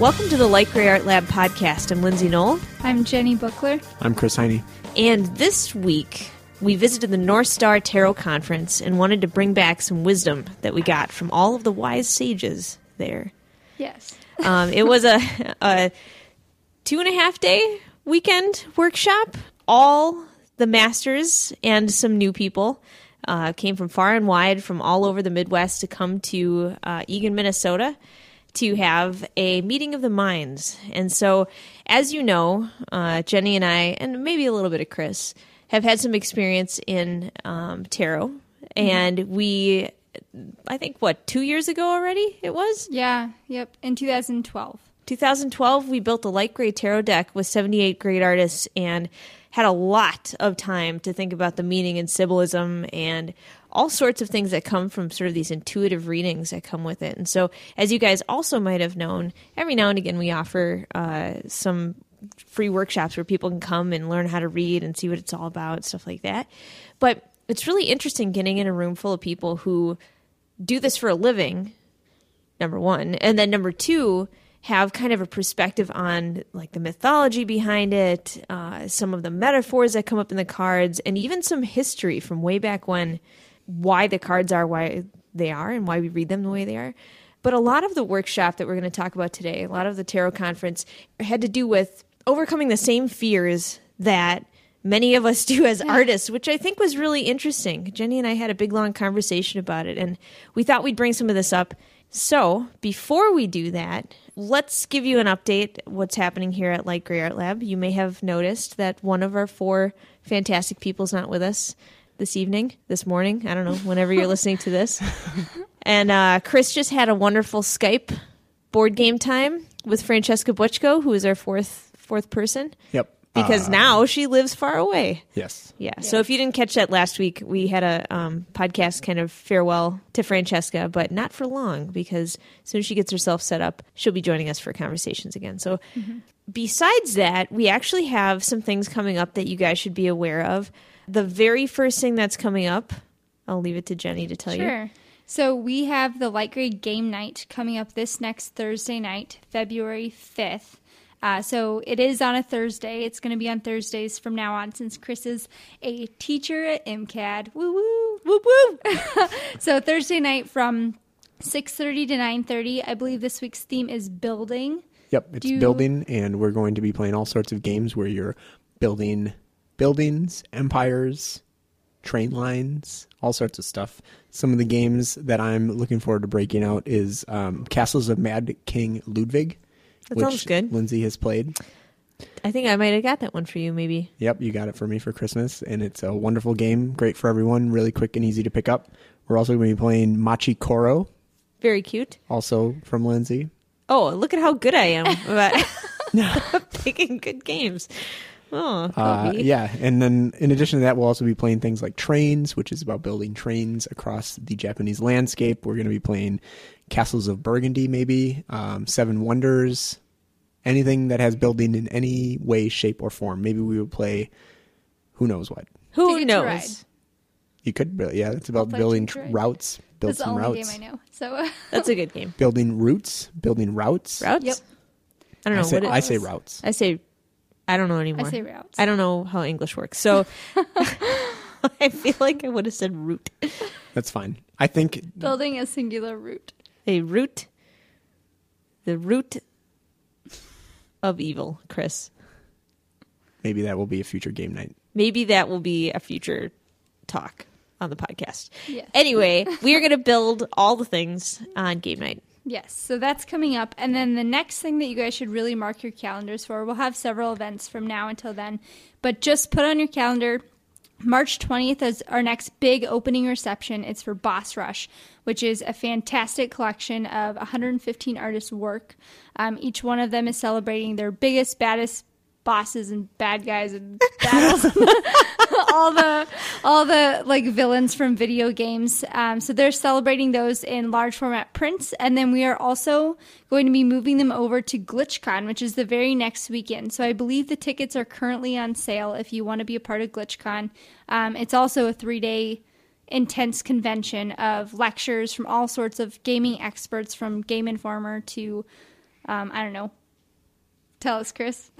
Welcome to the Light Gray Art Lab podcast. I'm Lindsay Nohl. I'm Jenny Buckler. I'm Chris Heine. And this week, we visited the North Star Tarot Conference and wanted to bring back some wisdom that we got from all of the wise sages there. Yes. Um, it was a, a two and a half day weekend workshop. All the masters and some new people uh, came from far and wide from all over the Midwest to come to uh, Eagan, Minnesota to have a meeting of the minds. And so, as you know, uh, Jenny and I, and maybe a little bit of Chris, have had some experience in um, tarot. And we, I think, what, two years ago already it was? Yeah. Yep. In 2012. 2012, we built a light gray tarot deck with 78 great artists and had a lot of time to think about the meaning and symbolism and all sorts of things that come from sort of these intuitive readings that come with it. And so, as you guys also might have known, every now and again we offer uh, some free workshops where people can come and learn how to read and see what it's all about, stuff like that. But it's really interesting getting in a room full of people who do this for a living, number one. And then number two, have kind of a perspective on like the mythology behind it, uh, some of the metaphors that come up in the cards, and even some history from way back when, why the cards are why they are and why we read them the way they are. But a lot of the workshop that we're going to talk about today, a lot of the tarot conference, had to do with overcoming the same fears that many of us do as artists, which I think was really interesting. Jenny and I had a big long conversation about it, and we thought we'd bring some of this up. So, before we do that, let's give you an update what's happening here at Light Gray Art Lab. You may have noticed that one of our four fantastic people is not with us this evening, this morning. I don't know, whenever you're listening to this. And uh, Chris just had a wonderful Skype board game time with Francesca Buchko, who is our fourth fourth person, Yep. because Uh, now she lives far away. Yes. Yeah. So if you didn't catch that last week, we had a um, podcast kind of farewell to Francesca, but not for long because as soon as she gets herself set up, she'll be joining us for conversations again. So besides that, we actually have some things coming up that you guys should be aware of. The very first thing that's coming up, I'll leave it to Jenny to tell you. Sure. So we have the Light Gray Game Night coming up this next Thursday night, February 5th. Uh, so it is on a Thursday. It's going to be on Thursdays from now on since Chris is a teacher at MCAD. Woo woo. woo woo. So Thursday night from 6:30 to 9:30. I believe this week's theme is building. Yep. It's you- building, and we're going to be playing all sorts of games where you're building buildings, empires, train lines, all sorts of stuff. Some of the games that I'm looking forward to breaking out is um, Castles of Mad King Ludwig, That which good. Lindsay has played. I think I might have got that one for you, maybe. Yep, you got it for me for Christmas, and it's a wonderful game, great for everyone, really quick and easy to pick up. We're also going to be playing Machi Koro, Very cute. also from Lindsay. Oh, look at how good I am about picking good games. Oh, Uh, yeah, and then in addition to that, we'll also be playing things like Trains, which is about building trains across the Japanese landscape. We're going to be playing Castles of Burgundy, maybe um, Seven Wonders, anything that has building in any way, shape, or form. Maybe we would play who knows what. Who Ticket knows? You could, build- yeah, it's about building tr- routes, build That's the some only routes, game I know. So That's a good game. building routes, building routes. Routes? Yep. I don't know I say, what it, I say routes. I say I don't know anymore. I say routes. I don't know how English works. So I feel like I would have said root. That's fine. I think building a singular root. A root the root of evil, Chris. maybe that will be a future game night. Maybe that will be a future talk on the podcast. Yes. Anyway, we are going to build all the things on game night. Yes, so that's coming up. And then the next thing that you guys should really mark your calendars for, we'll have several events from now until then, but just put on your calendar March 20th is our next big opening reception. It's for Boss Rush, which is a fantastic collection of 115 artists' work. Um, each one of them is celebrating their biggest, baddest bosses and bad guys and battles. all the all the like villains from video games. Um, so they're celebrating those in large format prints, and then we are also going to be moving them over to GlitchCon, which is the very next weekend. So I believe the tickets are currently on sale if you want to be a part of GlitchCon. Um, it's also a three day intense convention of lectures from all sorts of gaming experts, from Game Informer to Um, I don't know. Tell us, Chris.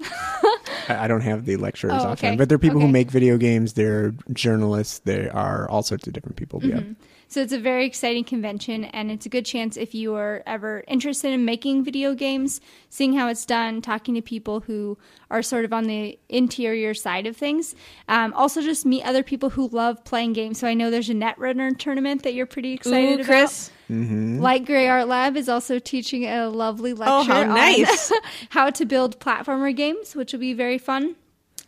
I don't have the lecturers Oh, offhand, okay. but there are people Okay. who make video games. They're journalists. They are all sorts of different people. Yeah. Mm-hmm. Mm-hmm. So it's a very exciting convention, and it's a good chance if you are ever interested in making video games, seeing how it's done, talking to people who are sort of on the interior side of things. Um, also, just meet other people who love playing games. So I know there's a Netrunner tournament that you're pretty excited Ooh, about. Chris. Light Gray Art Lab is also teaching a lovely lecture Oh, how on nice. how to build platformer games, which will be very fun.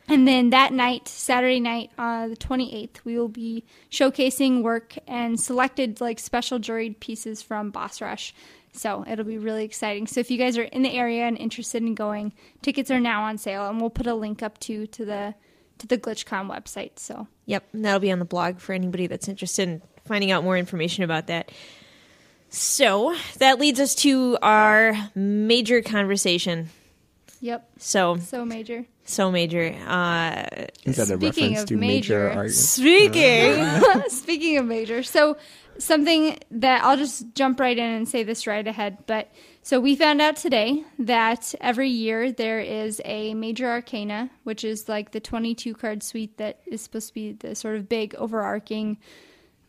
And then that night, Saturday night, uh, the 28th, we will be showcasing work and selected like special juried pieces from Boss Rush. So it'll be really exciting. So if you guys are in the area and interested in going, tickets are now on sale, and we'll put a link up to to the to the GlitchCon website. So Yep, that'll be on the blog for anybody that's interested in finding out more information about that. So that leads us to our major conversation. Yep, So so major. so major. Uh, Is that a Speaking reference of to major, major, speaking, Speaking of major, so something that I'll just jump right in and say this right ahead. But so we found out today that every year there is a major arcana, which is like the 22 card suite that is supposed to be the sort of big overarching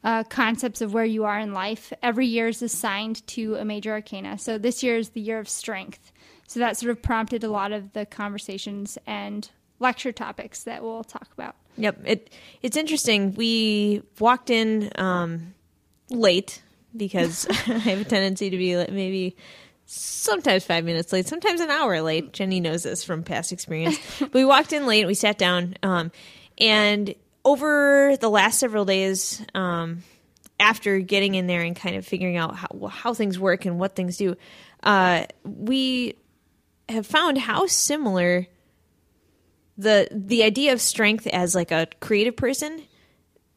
uh, concepts of where you are in life. Every year is assigned to a major arcana. So this year is the year of strength. So that sort of prompted a lot of the conversations and lecture topics that we'll talk about. Yep, it it's interesting. We walked in um, late because I have a tendency to be maybe sometimes five minutes late, sometimes an hour late. Jenny knows this from past experience. but we walked in late. We sat down, um, and over the last several days, um, after getting in there and kind of figuring out how, how things work and what things do, uh, we have found how similar the the idea of strength as like a creative person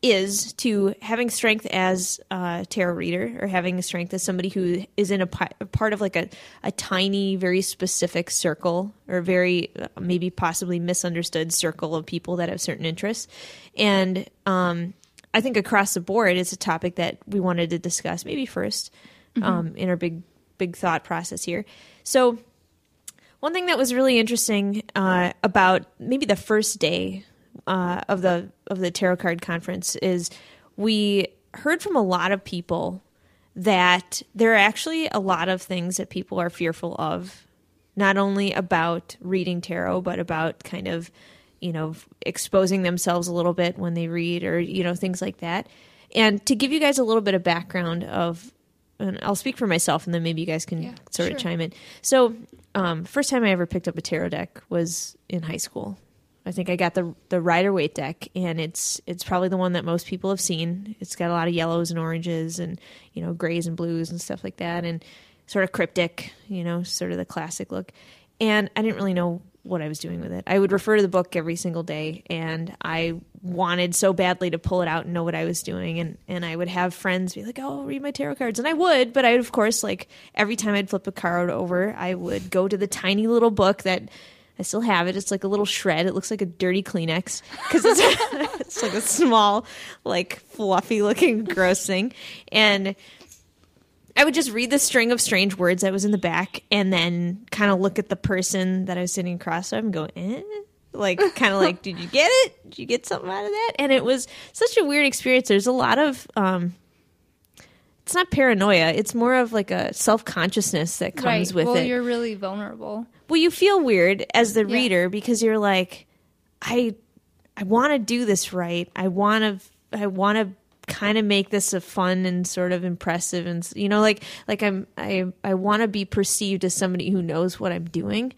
is to having strength as a tarot reader or having strength as somebody who is in a, pi- part of like a, a tiny very specific circle or very uh, maybe possibly misunderstood circle of people that have certain interests. And um, i think across the board it's a topic that we wanted to discuss maybe 1st um, in our big big thought process here. So one thing that was really interesting uh, about maybe the first day uh, of the of the tarot card conference is we heard from a lot of people that there are actually a lot of things that people are fearful of, not only about reading tarot, but about kind of you know exposing themselves a little bit when they read or you know things like that. And to give you guys a little bit of background of and I'll speak for myself, and then maybe you guys can Yeah, sort sure. of chime in. So, um, first time I ever picked up a tarot deck was in high school. I think I got the the Rider Waite deck, and it's it's probably the one that most people have seen. It's got a lot of yellows and oranges, and you know grays and blues and stuff like that, and sort of cryptic, you know, sort of the classic look. And I didn't really know what I was doing with it. I would refer to the book every single day, and I wanted so badly to pull it out and know what I was doing. And and I would have friends be like, "Oh, read my tarot cards," and I would, but I would, of course, like every time I'd flip a card over, I would go to the tiny little book that. I still have it. It's like a little shred. It looks like a dirty Kleenex because it's, it's like a small, like fluffy looking gross thing. And I would just read the string of strange words that was in the back and then kind of look at the person that I was sitting across from and go, eh? Like, kind of like, did you get it? Did you get something out of that? And it was such a weird experience. There's a lot of, um, it's not paranoia. It's more of like a self consciousness that comes right. with well, it. you're really vulnerable. Well, you feel weird as the Yeah. reader because you're like, I, I want to do this right. I want to, I want to kind of make this a fun and sort of impressive and you know, like, like I'm, I, I want to be perceived as somebody who knows what I'm doing,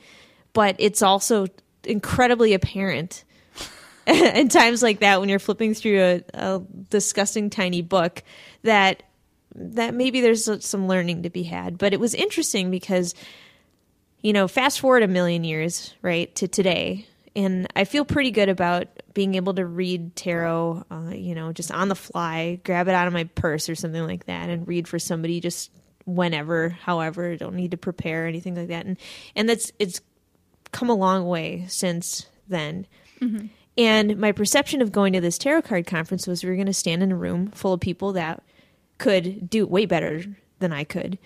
but it's also incredibly apparent in times like that when you're flipping through a, a disgusting tiny book that that maybe there's some learning to be had. But it was interesting because you know fast forward a million years right to today and i feel pretty good about being able to read tarot uh, you know just on the fly grab it out of my purse or something like that and read for somebody just whenever however don't need to prepare or anything like that. And and that's it's come a long way since then. And my perception of going to this tarot card conference was we were going to stand in a room full of people that could do way better than I could.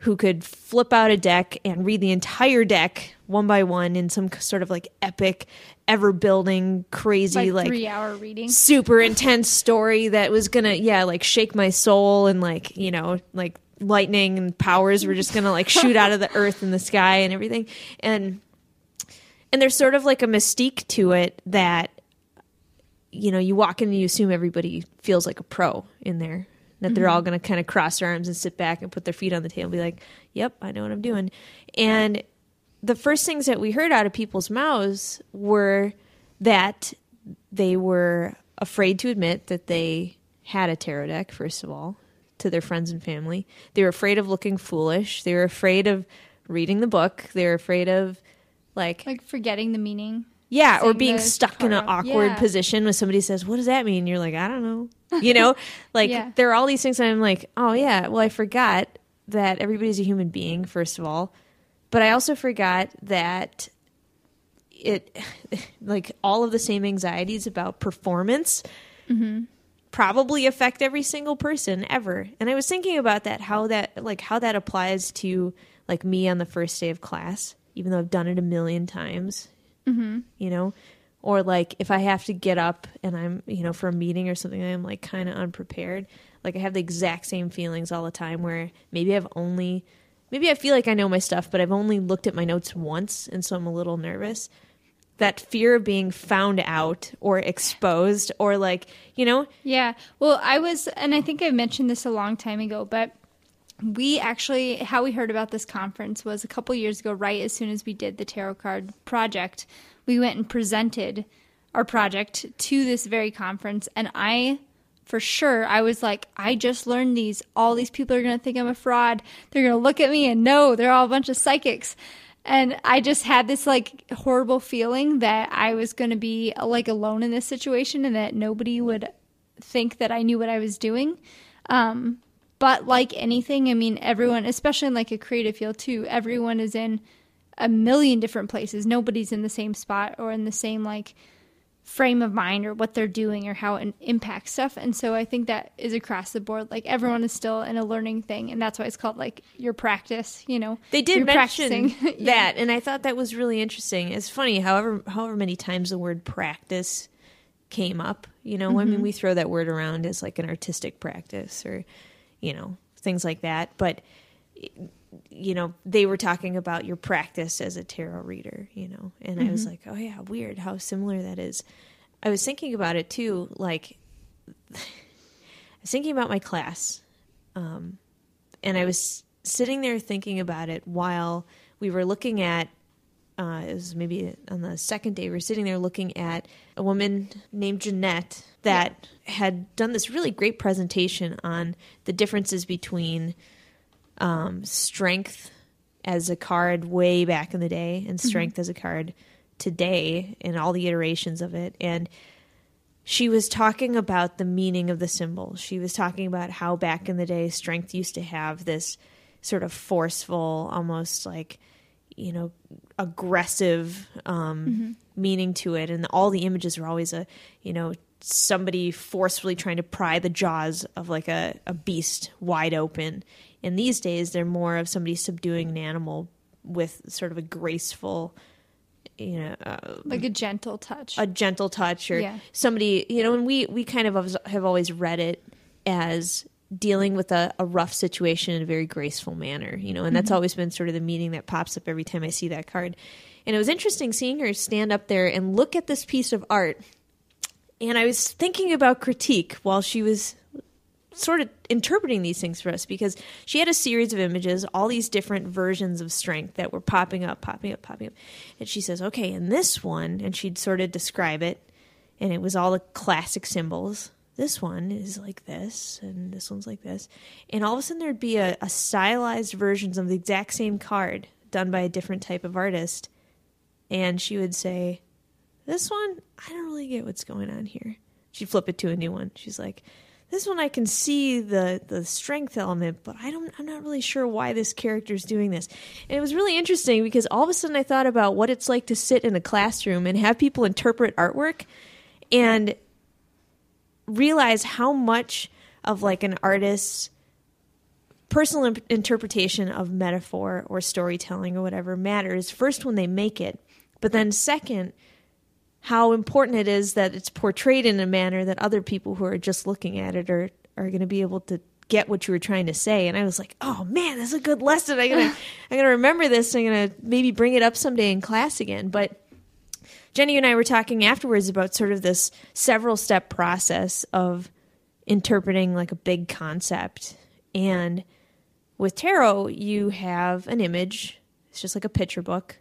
Who could flip out a deck and read the entire deck one by one in some sort of like epic, ever building, crazy, like, like, three hour reading. super intense story that was gonna, yeah, like shake my soul and like, you know, like lightning and powers were just gonna like shoot out of the earth and the sky and everything. And, and there's sort of like a mystique to it that, you know, you walk in and you assume everybody feels like a pro in there that they're mm-hmm. all going to kind of cross their arms and sit back and put their feet on the table and be like, yep, I know what I'm doing. And the first things that we heard out of people's mouths were that they were afraid to admit that they had a tarot deck, first of all, to their friends and family. They were afraid of looking foolish. They were afraid of reading the book. They were afraid of, like, Like forgetting the meaning. yeah, or being stuck in an awkward Yeah. position when somebody says, "What does that mean?" You're like, "I don't know." You know, like Yeah. there are all these things I'm like, "Oh yeah, well I forgot that everybody's a human being first of all, but I also forgot that it like all of the same anxieties about performance probably affect every single person ever. And I was thinking about that how that like how that applies to like me on the first day of class, even though I've done it a million times. Mm-hmm. You know, or like if I have to get up and I'm you know for a meeting or something, I'm like kind of unprepared. Like I have the exact same feelings all the time where maybe I've only maybe I feel like I know my stuff, but I've only looked at my notes once, and so I'm a little nervous. That fear of being found out or exposed, or like, you know, Yeah. Well, I was, and I think I mentioned this a long time ago, but we actually, how we heard about this conference was a couple years ago, right as soon as we did the tarot card project, we went and presented our project to this very conference. And I, for sure, I was like, I just learned these. All these people are going to think I'm a fraud. They're going to look at me and know they're all a bunch of psychics. And I just had this like horrible feeling that I was going to be like alone in this situation and that nobody would think that I knew what I was doing. Um, but like anything, I mean, everyone, especially in like a creative field too, everyone is in a million different places. Nobody's in the same spot or in the same like frame of mind or what they're doing or how it impacts stuff. And so I think that is across the board. Like everyone is still in a learning thing, and that's why it's called like your practice. You know, They did mention practicing. that, and I thought that was really interesting. It's funny, however, however many times the word practice came up. You know, I Mm-hmm. mean, we throw that word around as like an artistic practice, or you know, things like that. But you know, they were talking about your practice as a tarot reader. You know, and I was Mm-hmm. like, oh yeah, weird how similar that is. I was thinking about it too, like. I was thinking about my class um, and I was sitting there thinking about it while we were looking at. Uh, it was maybe on the second day. We were sitting there looking at a woman named Jeanette that had done this really great presentation on the differences between um, strength as a card way back in the day and strength as a card today and all the iterations of it. And she was talking about the meaning of the symbol. She was talking about how back in the day, strength used to have this sort of forceful, almost like, you know, aggressive um, meaning to it. And all the images were always a, you know, somebody forcefully trying to pry the jaws of like a, a beast wide open. And these days, they're more of somebody subduing an animal with sort of a graceful, you know, uh, like a gentle touch. a gentle touch or Yeah. somebody you know and we we kind of have- always read it as dealing with a, a rough situation in a very graceful manner you know and that's always been sort of the meaning that pops up every time i see that card and it was interesting seeing her stand up there and look at this piece of art and i was thinking about critique while she was sort of interpreting these things for us because she had a series of images, all these different versions of strength that were popping up, popping up, popping up. And she says, okay, in this one, and she'd sort of describe it, and it was all the classic symbols. This one is like this, and this one's like this. And all of a sudden, there'd be a, a stylized versions of the exact same card done by a different type of artist. And she would say, this one, I don't really get what's going on here. She'd flip it to a new one. She's like, this one I can see the the strength element, but I don't I'm not really sure why this character is doing this. And it was really interesting because all of a sudden I thought about what it's like to sit in a classroom and have people interpret artwork and realize how much of like an artist's personal imp- interpretation of metaphor or storytelling or whatever matters first when they make it, but then second, how important it is that it's portrayed in a manner that other people who are just looking at it are are going to be able to get what you were trying to say. And I was like, oh man, that's a good lesson. I'm gonna I'm gonna remember this. I'm gonna maybe bring it up someday in class again. But Jenny and I were talking afterwards about sort of this several step process of interpreting like a big concept. And with tarot, you have an image. It's just like a picture book,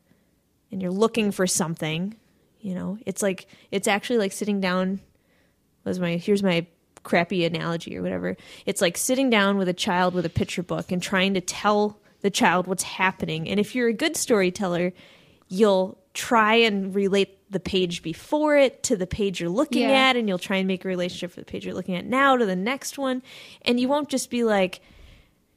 and you're looking for something. You know, it's like it's actually like sitting down. Was my here's my crappy analogy or whatever. It's like sitting down with a child with a picture book and trying to tell the child what's happening. And if you're a good storyteller, you'll try and relate the page before it to the page you're looking Yeah. at and you'll try and make a relationship for the page you're looking at now to the next one and you won't just be like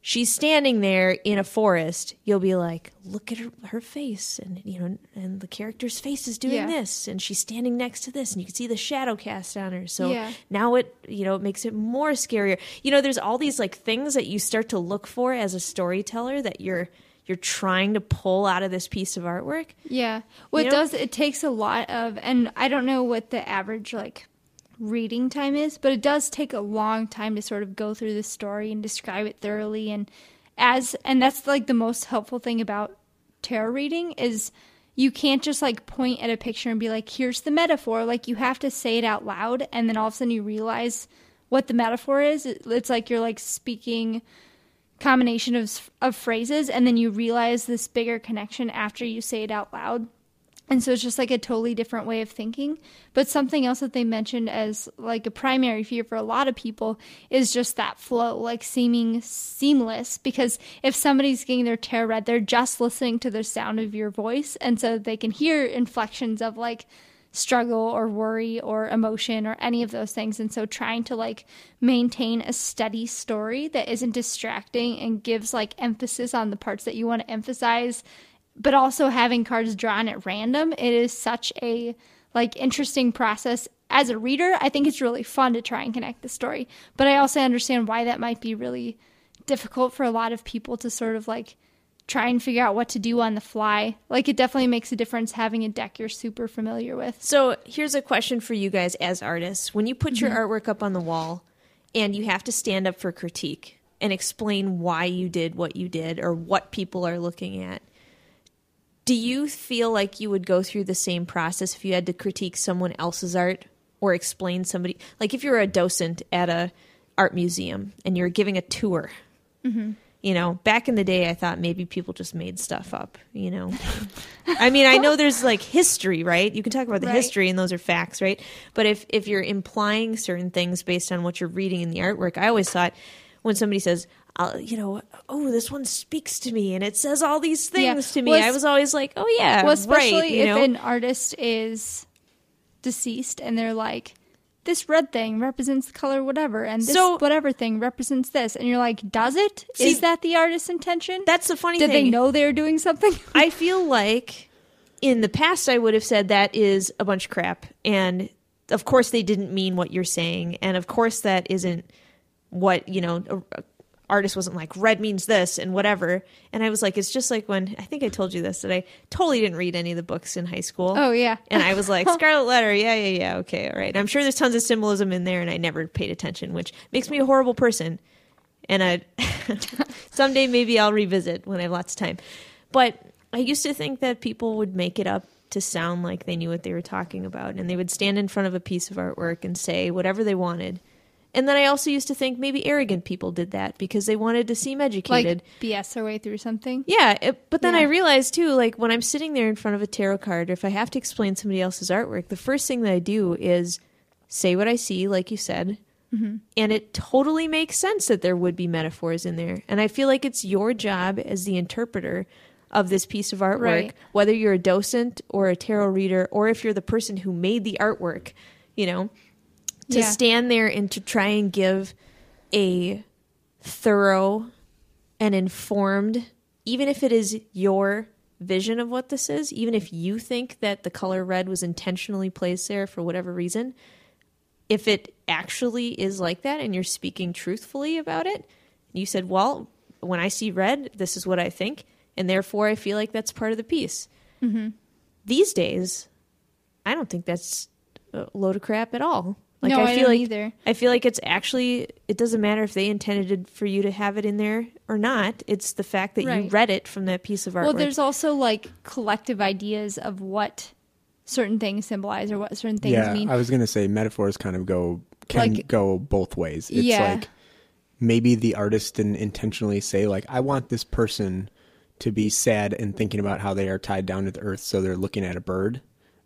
she's standing there in a forest you'll be like look at her, her face and you know and the character's face is doing Yeah. this and she's standing next to this and you can see the shadow cast on her so Yeah. now it you know it makes it more scarier you know there's all these like things that you start to look for as a storyteller that you're you're trying to pull out of this piece of artwork Yeah. Well, You it know? does. It takes a lot of, and I don't know what the average like reading time is, but it does take a long time to sort of go through the story and describe it thoroughly. And as, and that's like the most helpful thing about tarot reading is you can't just like point at a picture and be like, here's the metaphor. Like you have to say it out loud, and then all of a sudden you realize what the metaphor is. It's like you're like speaking combination of of phrases and then you realize this bigger connection after you say it out loud. And so it's just like a totally different way of thinking. But something else that they mentioned as like a primary fear for a lot of people is just that flow, like seeming seamless. Because if somebody's getting their tarot read, they're just listening to the sound of your voice. And so they can hear inflections of like struggle or worry or emotion or any of those things. And so trying to like maintain a steady story that isn't distracting and gives like emphasis on the parts that you want to emphasize, but also having cards drawn at random, it is such a like interesting process. As a reader, I think it's really fun to try and connect the story. But I also understand why that might be really difficult for a lot of people to sort of like try and figure out what to do on the fly. Like it definitely makes a difference having a deck you're super familiar with. So here's a question for you guys as artists. When you put your mm-hmm. artwork up on the wall and you have to stand up for critique and explain why you did what you did or what people are looking at, do you feel like you would go through the same process if you had to critique someone else's art or explain somebody like if you're a docent at a art museum and you're giving a tour? Mm-hmm. You know back in the day i thought maybe people just made stuff up you know? I mean i know there's like history right? You can talk about the Right. history and those are facts right? But if if you're implying certain things based on what you're reading in the artwork i always thought when somebody says uh, you know oh this one speaks to me and it says all these Yeah. things to me Well, i was always like oh yeah Well, especially right if know an artist is deceased and they're like, this red thing represents the color whatever, and this So- whatever thing represents this, and you're like, does it? Is See, that the artist's intention? that's the funny Did thing they know they were doing something? I feel like in the past I would have said that is a bunch of crap. And of course they didn't mean what you're saying. And of course that isn't what, you know, a artist wasn't like red means this and whatever. And I was like, it's just like when I think I told you this that I totally didn't read any of the books in high school. oh yeah, And I was like, Scarlet Letter, yeah, yeah, yeah, okay, all right. And I'm sure there's tons of symbolism in there, and I never paid attention, which makes me a horrible person. And I someday maybe I'll revisit when I have lots of time. But I used to think that people would make it up to sound like they knew what they were talking about, and they would stand in front of a piece of artwork and say whatever they wanted. And then I also used to think maybe arrogant people did that because they wanted to seem educated. like BS their way through something. Yeah, it, but then Yeah. I realized too, like when I'm sitting there in front of a tarot card, or if I have to explain somebody else's artwork, the first thing that I do is say what I see, like you said, mm-hmm. and it totally makes sense that there would be metaphors in there. And I feel like it's your job as the interpreter of this piece of artwork, Right. whether you're a docent or a tarot reader, or if you're the person who made the artwork, you know, to Yeah. stand there and to try and give a thorough and informed, even if it is your vision of what this is, even if you think that the color red was intentionally placed there for whatever reason, if it actually is like that and you're speaking truthfully about it, you said, well, when I see red, this is what I think, and therefore I feel like that's part of the piece. Mm-hmm. These days, I don't think that's a load of crap at all. Like no, I, feel don't like either. I feel like it's actually it doesn't matter if they intended for you to have it in there or not. It's the fact that you read it from that piece of artwork. Well, there's also like collective ideas of what certain things symbolize or what certain things yeah, mean. I was gonna say metaphors kind of go can Like- go both ways. It's Yeah. like maybe the artist didn't intentionally say like I want this person to be sad and thinking about how they are tied down to the earth, so they're looking at a bird,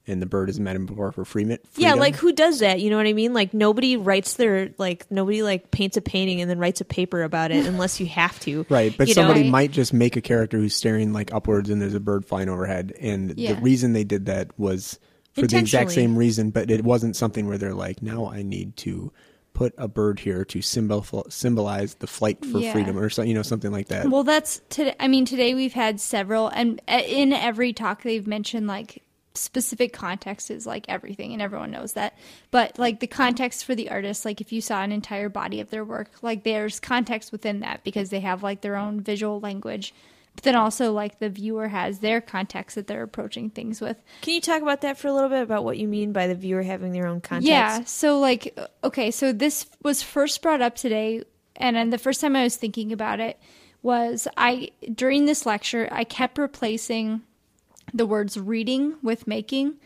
and the bird is a metaphor for freedom. yeah, like who does that? You know what I mean? Like nobody writes their like nobody like paints a painting and then writes a paper about it unless you have to. Right, but you know? somebody might just make a character who's staring like upwards and there's a bird flying overhead. And Yeah. the reason they did that was for the exact same reason, but it wasn't something where they're like, now I need to put a bird here to symbol symbolize the flight for Yeah. freedom or so, you know something like that. Well, that's today. I mean, today we've had several, and uh, in every talk they've mentioned like specific context is like everything, and everyone knows that. But like the context for the artist, like if you saw an entire body of their work, like there's context within that because they have like their own visual language. But then also like the viewer has their context that they're approaching things with. Can you talk about that for a little bit about what you mean by the viewer having their own context? Yeah. So like, okay, so this was first brought up today, and then the first time I was thinking about it was I during this lecture I kept replacing the words reading with making,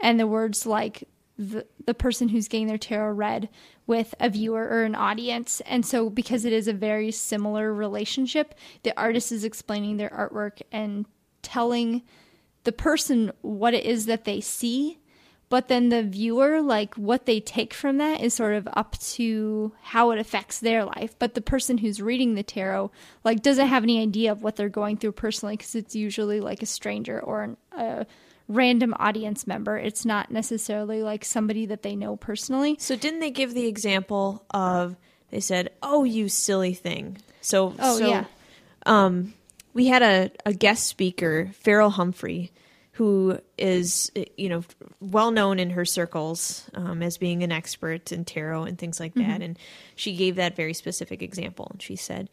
and the words like the the person who's getting their tarot read with a viewer or an audience. And so because it is a very similar relationship, the artist is explaining their artwork and telling the person what it is that they see but then the viewer like what they take from that is sort of up to how it affects their life but the person who's reading the tarot like doesn't have any idea of what they're going through personally because it's usually like a stranger or an, a random audience member it's not necessarily like somebody that they know personally So didn't they give the example of they said, "Oh, you silly thing." So Oh, so, yeah. Um, we had a, a guest speaker, Ferol Humphrey, who is you know well known in her circles um, as being an expert in tarot and things like that. And she gave that very specific example, and she said.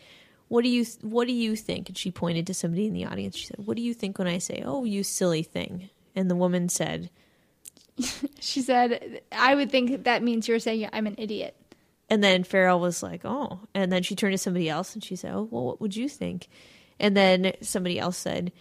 What do you What do you think? And she pointed to somebody in the audience. She said, "What do you think when I say, oh, you silly thing?" And the woman said, she said i would think that means you're saying i'm an idiot And then Ferol was like, "Oh," and then she turned to somebody else and she said, "Oh, well, what would you think?" And then somebody else said,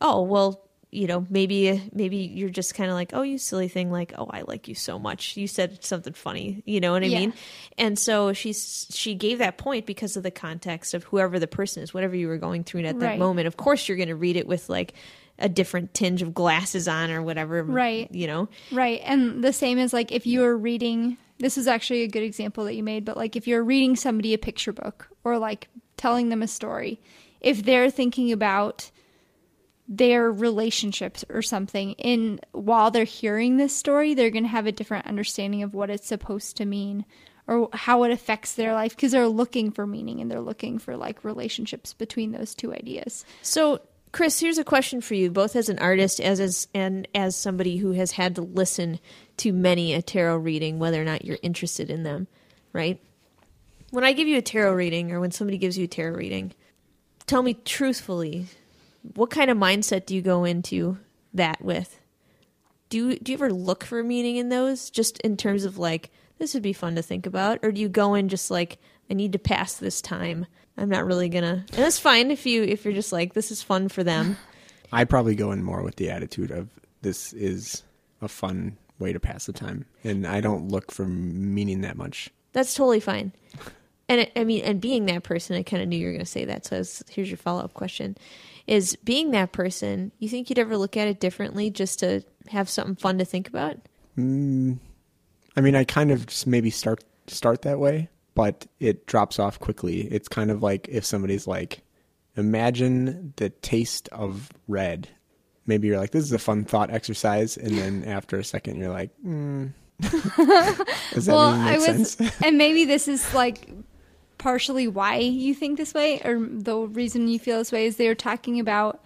"Oh, well, you know, maybe maybe you're just kind of like, oh, you silly thing, like, oh, I like you so much. You said something funny, you know what I Yeah. mean?" And so she's she gave that point because of the context of whoever the person is, whatever you were going through at that Right. moment. Of course, you're going to read it with like a different tinge of glasses on or whatever, Right. You know, Right. And the same as like if you were reading this is actually a good example that you made, but like if you're reading somebody a picture book or like telling them a story, if they're thinking about their relationships or something in while they're hearing this story, they're going to have a different understanding of what it's supposed to mean or how it affects their life because they're looking for meaning and they're looking for like relationships between those two ideas. So, Chris, here's a question for you, both as an artist as as and as somebody who has had to listen to many a tarot reading, whether or not you're interested in them, right? When I give you a tarot reading, or when somebody gives you a tarot reading, tell me truthfully, what kind of mindset do you go into that with? Do you, do you ever look for meaning in those, just in terms of like this would be fun to think about, or do you go in just like I need to pass this time? I'm not really gonna, and that's fine if you if you're just like this is fun for them. I probably go in more with the attitude of this is a fun way to pass the time, and I don't look for meaning that much. That's totally fine. And it, I mean, and being that person, I kind of knew you were going to say that. So was- here's your follow up question: Is being that person, you think you'd ever look at it differently just to have something fun to think about? I mean, I kind of just maybe start start that way, but it drops off quickly. It's kind of like if somebody's like, imagine the taste of red. Maybe you're like, this is a fun thought exercise, and then after a second, you're like, mm. does that well, mean I make was, sense? and maybe this is like partially why you think this way, or the reason you feel this way is they're talking about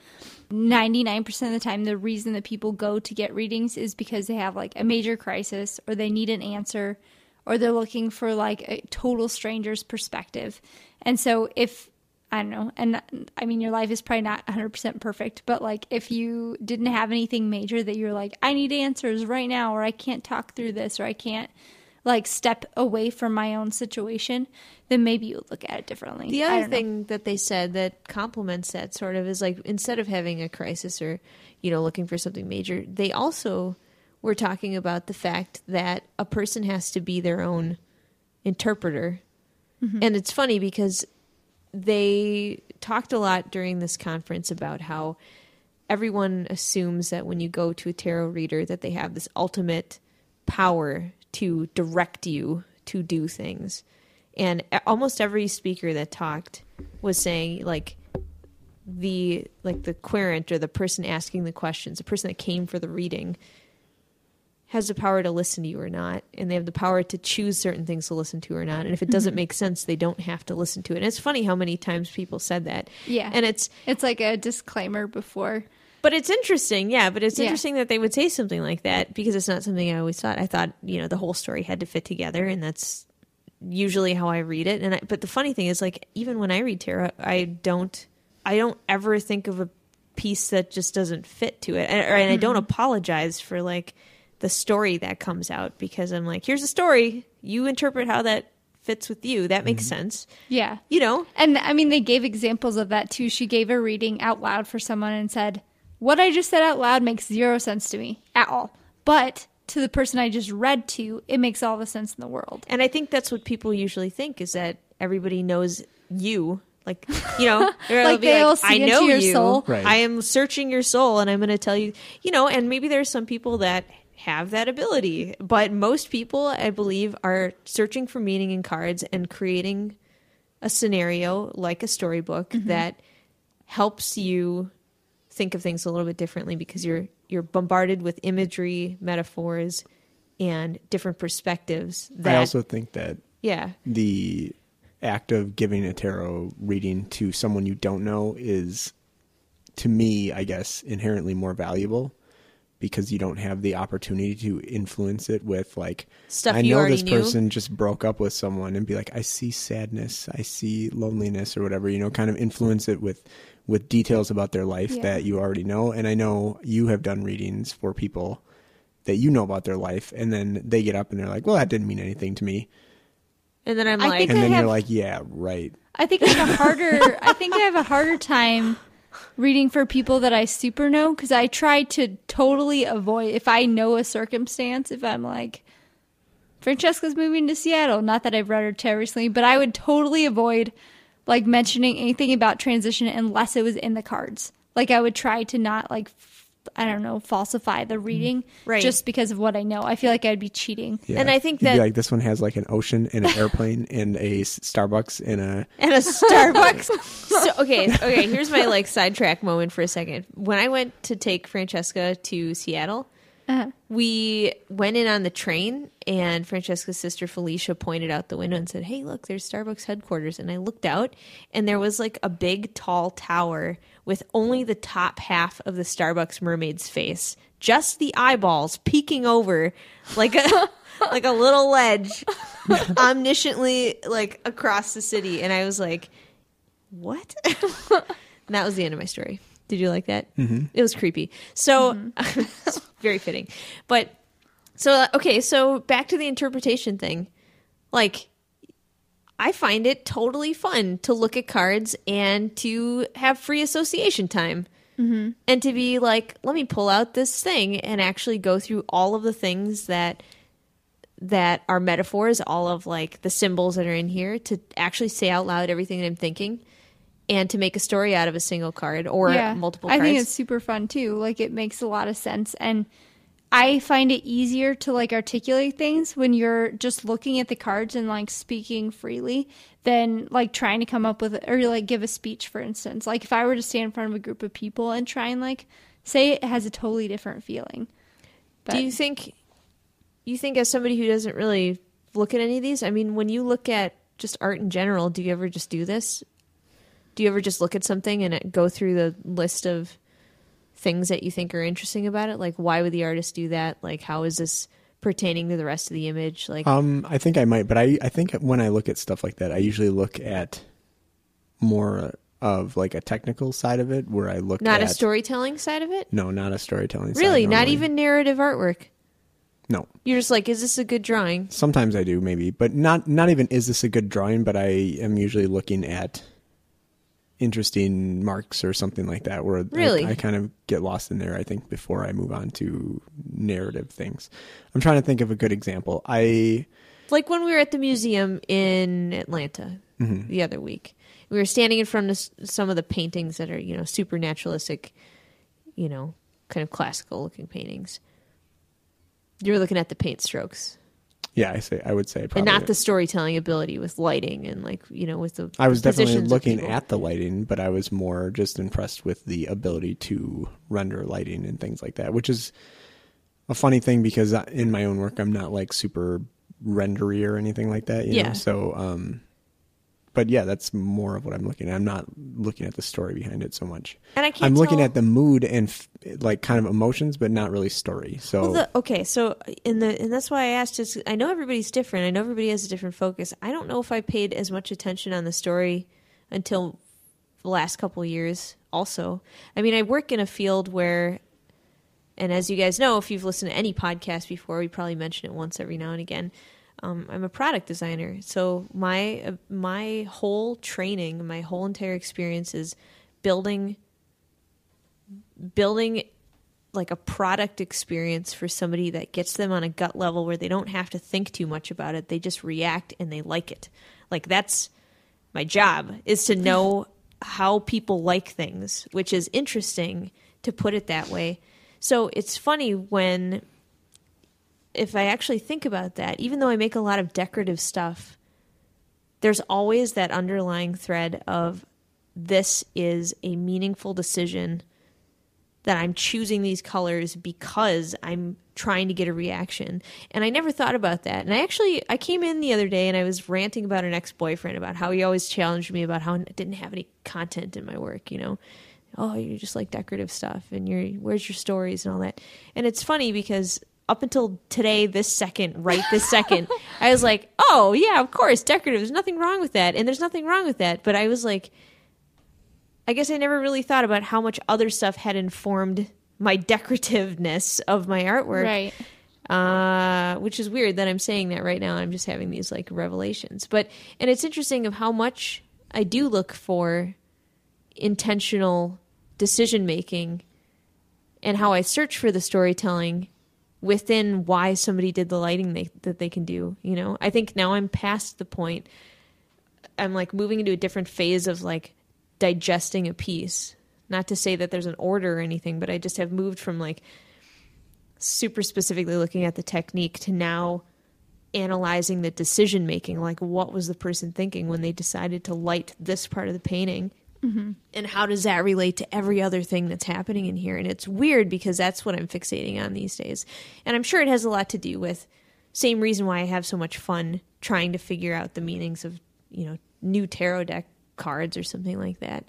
99% of the time the reason that people go to get readings is because they have like a major crisis or they need an answer or they're looking for like a total stranger's perspective. And so if I don't know. And I mean, your life is probably not 100% perfect, but like if you didn't have anything major that you're like, I need answers right now, or I can't talk through this, or I can't like step away from my own situation, then maybe you look at it differently. The other don't know. thing that they said that complements that sort of is like instead of having a crisis or you know looking for something major, they also were talking about the fact that a person has to be their own interpreter. Mm-hmm. And it's funny because they talked a lot during this conference about how everyone assumes that when you go to a tarot reader that they have this ultimate power to direct you to do things. And almost every speaker that talked was saying like the like the querent or the person asking the questions the person that came for the reading has the power to listen to you or not and they have the power to choose certain things to listen to or not. And if it doesn't mm-hmm. make sense they don't have to listen to it. And it's funny how many times people said that. Yeah. and it's It's like a disclaimer before. But it's interesting, yeah. But it's Yeah. interesting that they would say something like that because it's not something I always thought. I thought you know the whole story had to fit together, and that's usually how I read it. And I, but the funny thing is, like even when I read tarot, I don't, I don't ever think of a piece that just doesn't fit to it, and, or- and I don't mm-hmm. apologize for like the story that comes out because I'm like, here's a story, you interpret how that fits with you. That makes mm-hmm. sense, Yeah. you know. And I mean, they gave examples of that too. She gave a reading out loud for someone and said, What I just said out loud makes zero sense to me at all. But to the person I just read to, it makes all the sense in the world. And I think that's what people usually think is that everybody knows you. Like, you know, they'll Like be they all like, see I into know your you. soul." Right. I am searching your soul and I'm going to tell you, you know, and maybe there's some people that have that ability, but most people, I believe, are searching for meaning in cards and creating a scenario like a storybook Mm-hmm. that helps you think of things a little bit differently because you're you're bombarded with imagery, metaphors, and different perspectives. That I also think that yeah, the act of giving a tarot reading to someone you don't know is to me i guess inherently more valuable because you don't have the opportunity to influence it with like Stuff i know this knew. person just broke up with someone and be like i see sadness i see loneliness or whatever you know kind of influence it with with details about their life Yeah. that you already know and i know you have done readings for people that you know about their life and then they get up and they're like well that didn't mean anything to me and then I'm I like, and I then have- you're like yeah right I think I have a harder. I think I have a harder time reading for people that I super know because I try to totally avoid if I know a circumstance. If I'm like, Francesca's moving to Seattle. Not that I've read her tarot recently, but I would totally avoid like mentioning anything about transition unless it was in the cards. Like I would try to not like. I don't know, falsify the mm-hmm. reading Right. just because of what I know. I feel like I'd be cheating. Yeah. And I think You'd be that- like this one has like an ocean and an airplane and a Starbucks and a and a Starbucks. so okay, okay. Here's my like sidetrack moment for a second. When I went to take Francesca to Seattle, Uh-huh. we went in on the train, and Francesca's sister Felicia pointed out the window and said, "Hey, look, there's Starbucks headquarters." And I looked out, and there was like a big, tall tower with only the top half of the Starbucks mermaid's face, just the eyeballs peeking over, like a like a little ledge, omnisciently like across the city. And I was like, "What?" and that was the end of my story. Did you like that? Mm-hmm. It was creepy. So it's very fitting. But so uh, okay, so back to the interpretation thing. Like I find it totally fun to look at cards and to have free association time. Mm-hmm. And to be like, let me pull out this thing and actually go through all of the things that that are metaphors, all of like the symbols that are in here, to actually say out loud everything that I'm thinking, and to make a story out of a single card or multiple. Cards. I think it's super fun too. Like it makes a lot of sense and I find it easier to like articulate things when you're just looking at the cards and like speaking freely than like trying to come up with or like give a speech for instance. Like if I were to stand in front of a group of people and try and like say it, it has a totally different feeling. But Do you think you think as somebody who doesn't really look at any of these, I mean, when you look at just art in general, do you ever just do this? Do you ever just look at something and go through the list of things that you think are interesting about it? Like why would the artist do that? Like how is this pertaining to the rest of the image? Like Um, I think I might, but I, I think when I look at stuff like that, I usually look at more of like a technical side of it where I look at. Not at a storytelling side of it? No, not a storytelling. side Really? Not even narrative artwork? No. You're just like, is this a good drawing? Sometimes I do, maybe, but not not even is this a good drawing? But I am usually looking at interesting marks or something like that, where I- Really? I, kind of get lost in there. I think before I move on to narrative things, I'm trying to think of a good example. I Like when we were at the museum in Atlanta Mm-hmm. the other week, we were standing in front of some of the paintings that are, you know, super naturalistic, you know, kind of classical looking paintings. You're looking at the paint strokes yeah, I say I would say probably and not the storytelling ability with lighting and like, you know, with the I was definitely looking at the lighting, but I was more just impressed with the ability to render lighting and things like that, which is a funny thing because in my own work, I'm not like super rendery or anything like that. You Yeah. Know? So, um, but yeah, that's more of what I'm looking at. I'm not looking at the story behind it so much. And I can't I'm looking tell- at the mood and f- like kind of emotions, but not really story. So Well, the, okay, so in the and that's why I asked. Is I know everybody's different. I know everybody has a different focus. I don't know if I paid as much attention on the story until the last couple of years. Also, I mean, I work in a field where, and as you guys know, if you've listened to any podcast before, we probably mention it once every now and again. Um, I'm a product designer, so my uh, my whole training, my whole entire experience is building building like a product experience for somebody that gets them on a gut level where they don't have to think too much about it. They just react and they like it. Like that's my job is to know how people like things, which is interesting to put it that way. So it's funny when if I actually think about that, even though I make a lot of decorative stuff, there's always that underlying thread of this is a meaningful decision that I'm choosing these colors because I'm trying to get a reaction. And I never thought about that. And I actually I came in the other day and I was ranting about an ex-boyfriend about how he always challenged me about how I didn't have any content in my work, you know. Oh, you just like decorative stuff and you're where's your stories and all that. And it's funny because up until today, this second, right this second, I was like, oh, yeah, of course, decorative. There's nothing wrong with that. And there's nothing wrong with that. But I was like, I guess I never really thought about how much other stuff had informed my decorativeness of my artwork. Right. Uh, which is weird that I'm saying that right now. I'm just having these like revelations. But and it's interesting of how much I do look for intentional decision making and how I search for the storytelling within why somebody did the lighting they, that they can do. You know, I think now I'm past the point. I'm like moving into a different phase of like digesting a piece. Not to say that there's an order or anything, but I just have moved from like super specifically looking at the technique to now analyzing the decision making. Like, what was the person thinking when they decided to light this part of the painting? Mm-hmm. And how does that relate to every other thing that's happening in here? And it's weird because that's what I'm fixating on these days. And I'm sure it has a lot to do with same reason why I have so much fun trying to figure out the meanings of, you know, new tarot deck cards or something like that.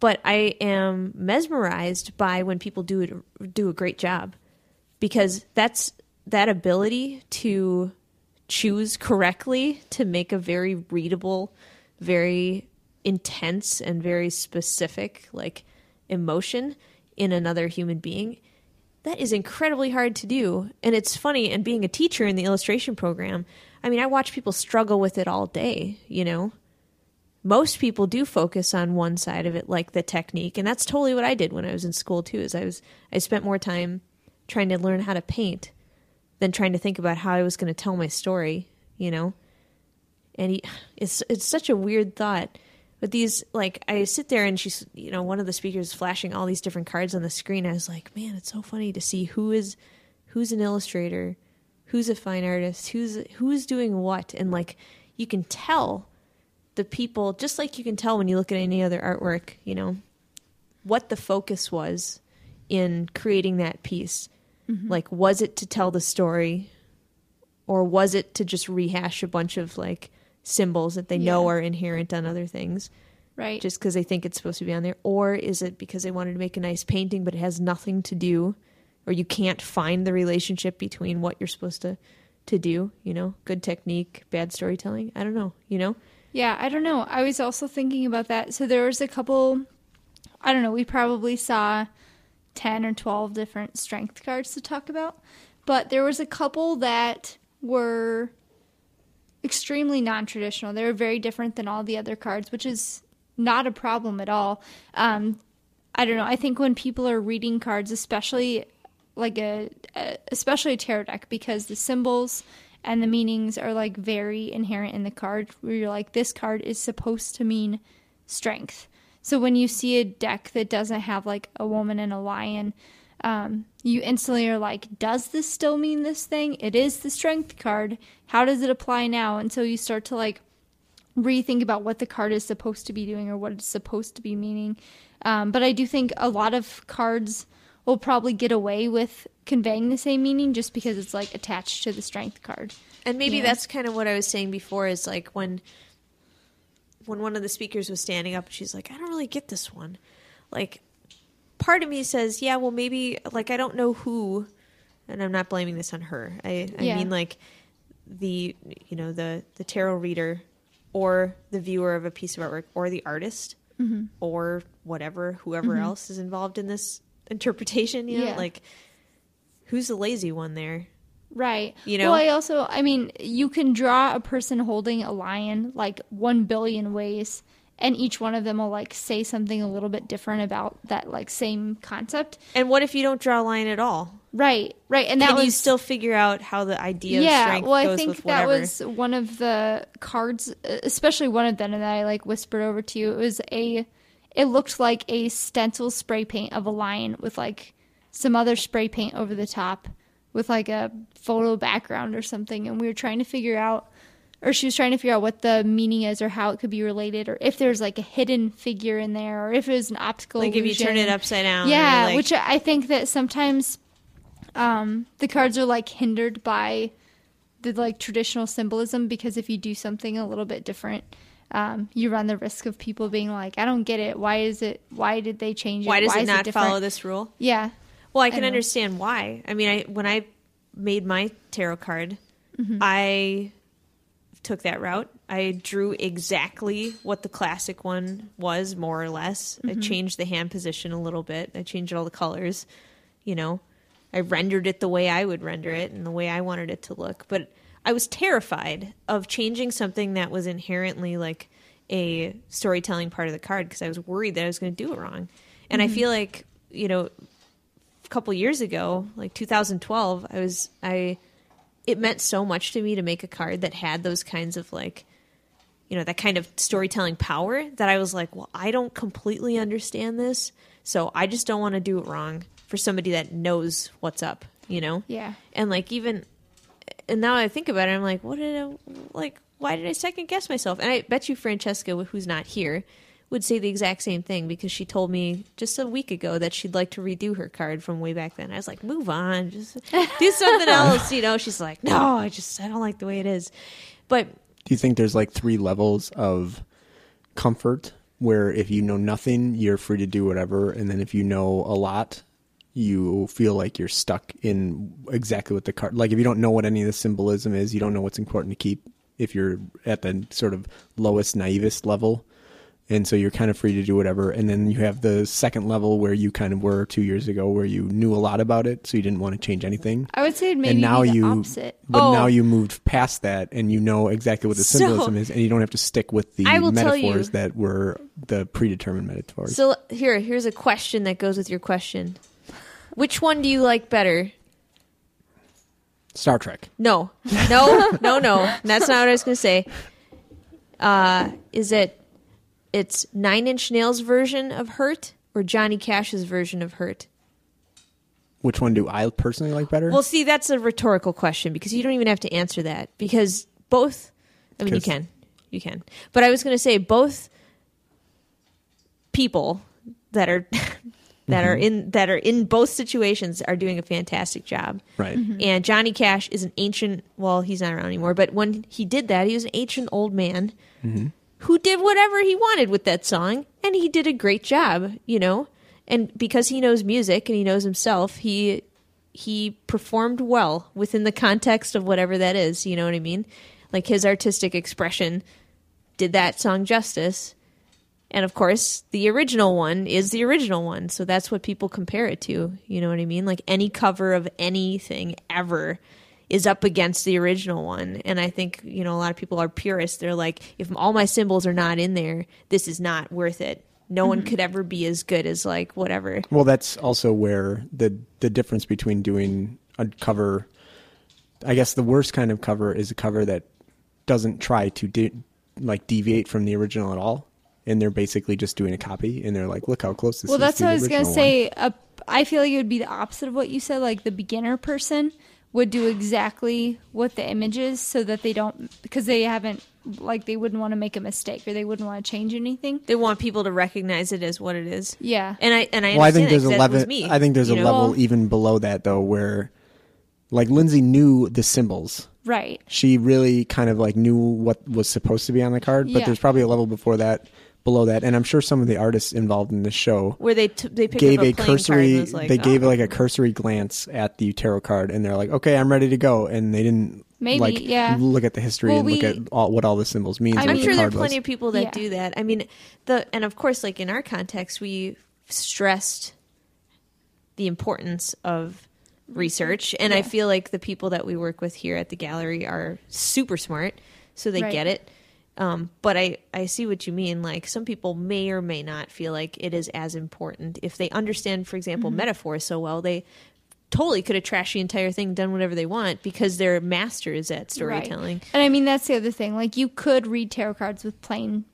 But I am mesmerized by when people do it, do a great job because that's that ability to choose correctly to make a very readable, very intense and very specific like emotion in another human being that is incredibly hard to do. And it's funny and being a teacher in the illustration program i mean i watch people struggle with it all day you know? Most people do focus on one side of it like the technique and that's totally what i did when i was in school too is i was i spent more time trying to learn how to paint than trying to think about how i was going to tell my story you know? And he, it's it's such a weird thought but these like i sit there and she's you know one of the speakers flashing all these different cards on the screen. I was like man it's so funny to see who is who's an illustrator who's a fine artist who's who's doing what. And like you can tell the people just like you can tell when you look at any other artwork you know what the focus was in creating that piece. Mm-hmm. Like was it to tell the story or was it to just rehash a bunch of like symbols that they know are inherent on other things Right. just because they think it's supposed to be on there or is it because they wanted to make a nice painting but it has nothing to do or you can't find the relationship between what you're supposed to to do you know good technique bad storytelling i don't know you know Yeah, I don't know. I was also thinking about that. So there was a couple I don't know, we probably saw 10 or 12 different strength cards to talk about, but there was a couple that were extremely non-traditional. They were very different than all the other cards, which is not a problem at all. Um, I don't know. I think when people are reading cards, especially like a, a especially a tarot deck, because the symbols and the meanings are like very inherent in the card, where you're like, this card is supposed to mean strength. So when you see a deck that doesn't have like a woman and a lion, um, you instantly are like, does this still mean this thing? It is the strength card. How does it apply now? And so you start to like rethink about what the card is supposed to be doing or what it's supposed to be meaning. Um, but I do think a lot of cards will probably get away with conveying the same meaning just because it's like attached to the strength card. And maybe Yeah. that's kind of what I was saying before is like when when one of the speakers was standing up she's like, I don't really get this one. Like part of me says, yeah, well maybe like I don't know who and I'm not blaming this on her. I I Yeah. mean like the you know the the tarot reader or the viewer of a piece of artwork or the artist Mm-hmm. or whatever whoever else is involved in this interpretation, you know, Yeah. like who's the lazy one there? Right. You know? Well, I also, I mean, you can draw a person holding a lion like one billion ways, and each one of them will like say something a little bit different about that like same concept. And what if you don't draw a line at all? Right. Right. And that Can was you still figure out how the idea of yeah. Well, I think that was one of the cards, especially one of them that I like whispered over to you. It was a. It looked like a stencil spray paint of a lion with like some other spray paint over the top with like a photo background or something and we were trying to figure out or she was trying to figure out what the meaning is or how it could be related or if there's like a hidden figure in there or if it was an optical like if you turn it upside down. yeah like- which i think that sometimes um the cards are like hindered by the like traditional symbolism because if you do something a little bit different um, you run the risk of people being like, "I don't get it. Why is it? Why did they change it? why does it is not different?" follow this rule? Yeah, Well, I can know. understand why. I mean, I when I made my tarot card, Mm-hmm. I took that route. I drew exactly what the classic one was, more or less. I Mm-hmm. changed the hand position a little bit. I changed all the colors. You know, I rendered it the way I would render it and the way I wanted it to look. But I was terrified of changing something that was inherently like a storytelling part of the card because I was worried that I was going to do it wrong. And I feel like, you know, a couple years ago, like 2012, I was I it meant so much to me to make a card that had those kinds of like you know that kind of storytelling power that I was like, well, I don't completely understand this, so I just don't want to do it wrong for somebody that knows what's up, you know? yeah, And like even and now I think about it, I'm like, what did I like? Why did I second guess myself? And I bet you Francesca, who's not here, would say the exact same thing because she told me just a week ago that she'd like to redo her card from way back then. I was like, move on, just do something else, you know. She's like, no, I just I don't like the way it is. But Do you think there's like three levels of comfort where if you know nothing, you're free to do whatever, and then if you know a lot, you feel like you're stuck in exactly what the card. Like if you don't know what any of the symbolism is, you don't know what's important to keep. If you're at the sort of lowest naivest level, and so you're kind of free to do whatever. And then you have the second level where you kind of were two years ago, where you knew a lot about it, so you didn't want to change anything I would say maybe and now you opposite. but Oh. now you moved past that and you know exactly what the So- symbolism is and you don't have to stick with the I will tell metaphors that were the predetermined metaphors so here, here's a question that goes with your question. Which one do you like better? star trek No, no, no, no. That's not what I was going to say. Uh, is it it's Nine Inch Nails version of Hurt or Johnny Cash's version of Hurt? which one do i personally like better Well, see, that's a rhetorical question because you don't even have to answer that because both. I mean, you can, you can. But I was going to say both people that are that are mm-hmm. in that are in both situations are doing a fantastic job. right mm-hmm. And Johnny Cash is an ancient, well, he's not around anymore, but when he did that, he was an ancient old man mm-hmm. Who did whatever he wanted with that song, and he did a great job, you know? And because he knows music and he knows himself, he he performed well within the context of whatever that is, you know what I mean? Like his artistic expression did that song justice. And of course, the original one is the original one. So that's what people compare it to. You know what I mean? Like any cover of anything ever is up against the original one. And I think, you know, a lot of people are purists. They're like, if all my symbols are not in there, this is not worth it. No one could ever be as good as like whatever. Well, that's also where the the difference between doing a cover, I guess the worst kind of cover is a cover that doesn't try to de- like deviate from the original at all, and they're basically just doing a copy, and they're like, look how close this Well, is. that's to what the I was gonna one." say. Uh, I feel like it would be the opposite of what you said. Like the beginner person would do exactly what the image is, so that they don't because they haven't like they wouldn't want to make a mistake or they wouldn't want to change anything. They want people to recognize it as what it is. Yeah. And I and I Well, I think there's that a 'cause that level. I think there's you a know? level even below that though, where like Lindsay knew the symbols. Right. She really kind of like knew what was supposed to be on the card, but Yeah. there's probably a level before that, below that, and I'm sure some of the artists involved in this show where they t- they gave up a, a playing card cursory. like, they gave oh. like a oh. cursory glance at the tarot card, and they're like, "Okay, I'm ready to go," and they didn't Maybe, like yeah. look at the history Well, and look we- at all, what all the symbols means. I and mean- I'm sure the there are plenty was. of people that Yeah. do that. I mean, the and of course, like in our context, we stressed the importance of research, and I feel like the people that we work with here at the gallery are super smart, so they Right. get it. Um, but I, I see what you mean. Like some people may or may not feel like it is as important if they understand, for example, metaphors so well. They totally could have trashed the entire thing, done whatever they want because they're masters at storytelling. Right. And I mean that's the other thing. Like you could read tarot cards with plain